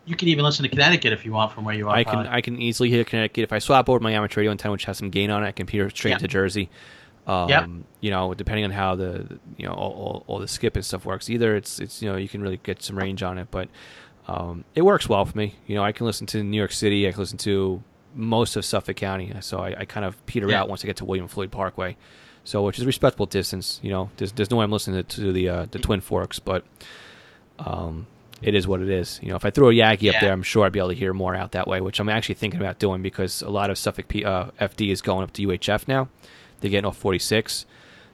You can even listen to Connecticut if you want from where you are.
I can
probably.
I can easily hear Connecticut if I swap over my amateur radio antenna, which has some gain on it. I can peer straight
Yeah.
into Jersey. Um,
Yep.
You know, depending on how the you know all, all, all the skip and stuff works, either it's it's you know you can really get some range on it, but um, it works well for me. You know, I can listen to New York City. I can listen to most of Suffolk County, so I, I kind of peter
Yeah.
out once I get to William Floyd Parkway. So, which is a respectable distance. You know, there's there's no way I'm listening to, to the uh, the Twin Forks, but um, it is what it is. You know, if I throw a Yagi up there, I'm sure I'd be able to hear more out that way, which I'm actually thinking about doing because a lot of Suffolk P, uh, FD is going up to UHF now. They're getting off 46.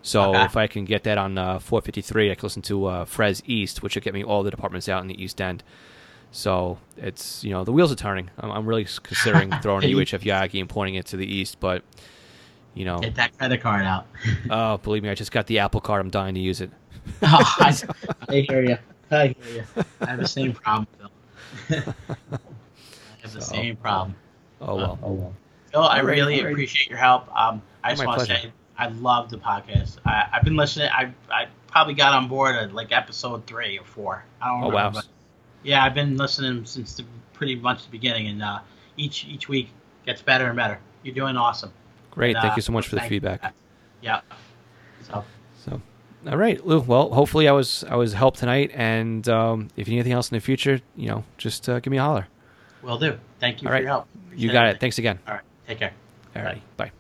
So
Okay.
if I can get that on uh, 453, I can listen to uh, Frez East, which will get me all the departments out in the East End. So it's you know the wheels are turning. I'm, I'm really considering throwing a UHF Yagi and pointing it to the east, but you know,
Get that credit card out.
oh believe me, I just got the Apple Card. I'm dying to use it.
oh, I, I hear you. I hear you. I have the same problem, Phil. I have the
So,
same problem.
Oh well.
Oh well. Phil, I really
all right.
appreciate your help. Um, I just want to say I love the podcast. I, I've been listening. I I probably got on board at like episode three or four. I don't know.
Oh,
remember.
wow.
but yeah, I've been listening since the, pretty much the beginning, and uh, each each week gets better and better. You're doing awesome.
Great.
And,
Thank
uh,
you so much for the
thank you
feedback.
Yeah. So
So, all right, Lou. Well, hopefully I was I was helped tonight, and um, if you need anything else in the future, you know, just uh, give me a holler.
will do. Thank you
All
for
right.
your help.
You got
it.
it. Thanks again.
All right. Take care.
All right. Bye.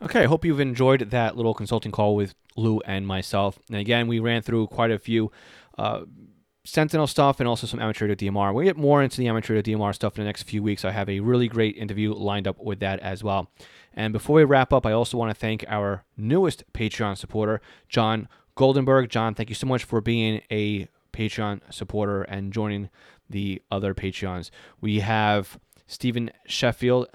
Okay, I hope you've enjoyed that little consulting call with Lou and myself. And again, we ran through quite a few uh, Sentinel stuff and also some amateur DMR. We'll get more into the amateur DMR stuff in the next few weeks. I have a really great interview lined up with that as well. And before we wrap up, I also want to thank our newest Patreon supporter, John Goldenberg. John, thank you so much for being a Patreon supporter and joining the other Patreons. We have Stephen Sheffield,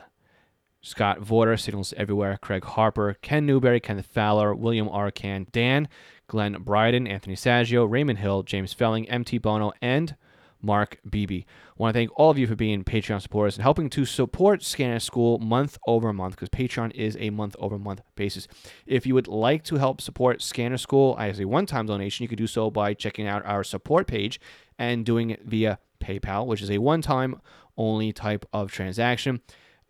Scott Vorder, Signals Everywhere, Craig Harper, Ken Newberry, Kenneth Fowler, William Arcan, Dan, Glenn Bryden, Anthony Saggio, Raymond Hill, James Felling, MT Bono, and Mark Beebe. I want to thank all of you for being Patreon supporters and helping to support Scanner School month over month because Patreon is a month over month basis. If you would like to help support Scanner School as a one time donation, you could do so by checking out our support page and doing it via PayPal, which is a one time only type of transaction.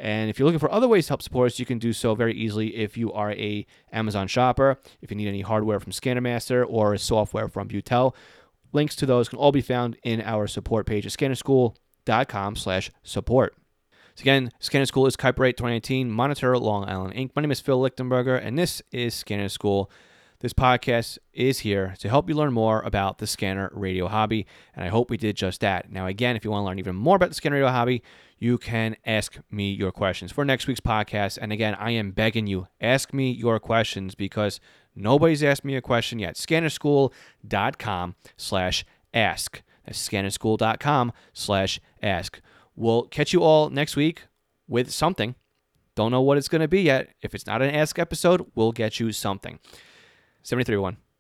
And if you're looking for other ways to help support us, you can do so very easily if you are a Amazon shopper, if you need any hardware from Scannermaster or software from Butel. Links to those can all be found in our support page at scannerschool.com slash support. So again, Scanner School is copyright 2019, Monitor Long Island Inc. My name is Phil Lichtenberger, and this is Scanner School. This podcast is here to help you learn more about the scanner radio hobby, and I hope we did just that. Now, again, if you want to learn even more about the scanner radio hobby, you can ask me your questions for next week's podcast. And again, I am begging you, ask me your questions because nobody's asked me a question yet. Scannerschool.com slash ask. That's scannerschool.com slash ask. We'll catch you all next week with something. Don't know what it's going to be yet. If it's not an ask episode, we'll get you something. 73 1.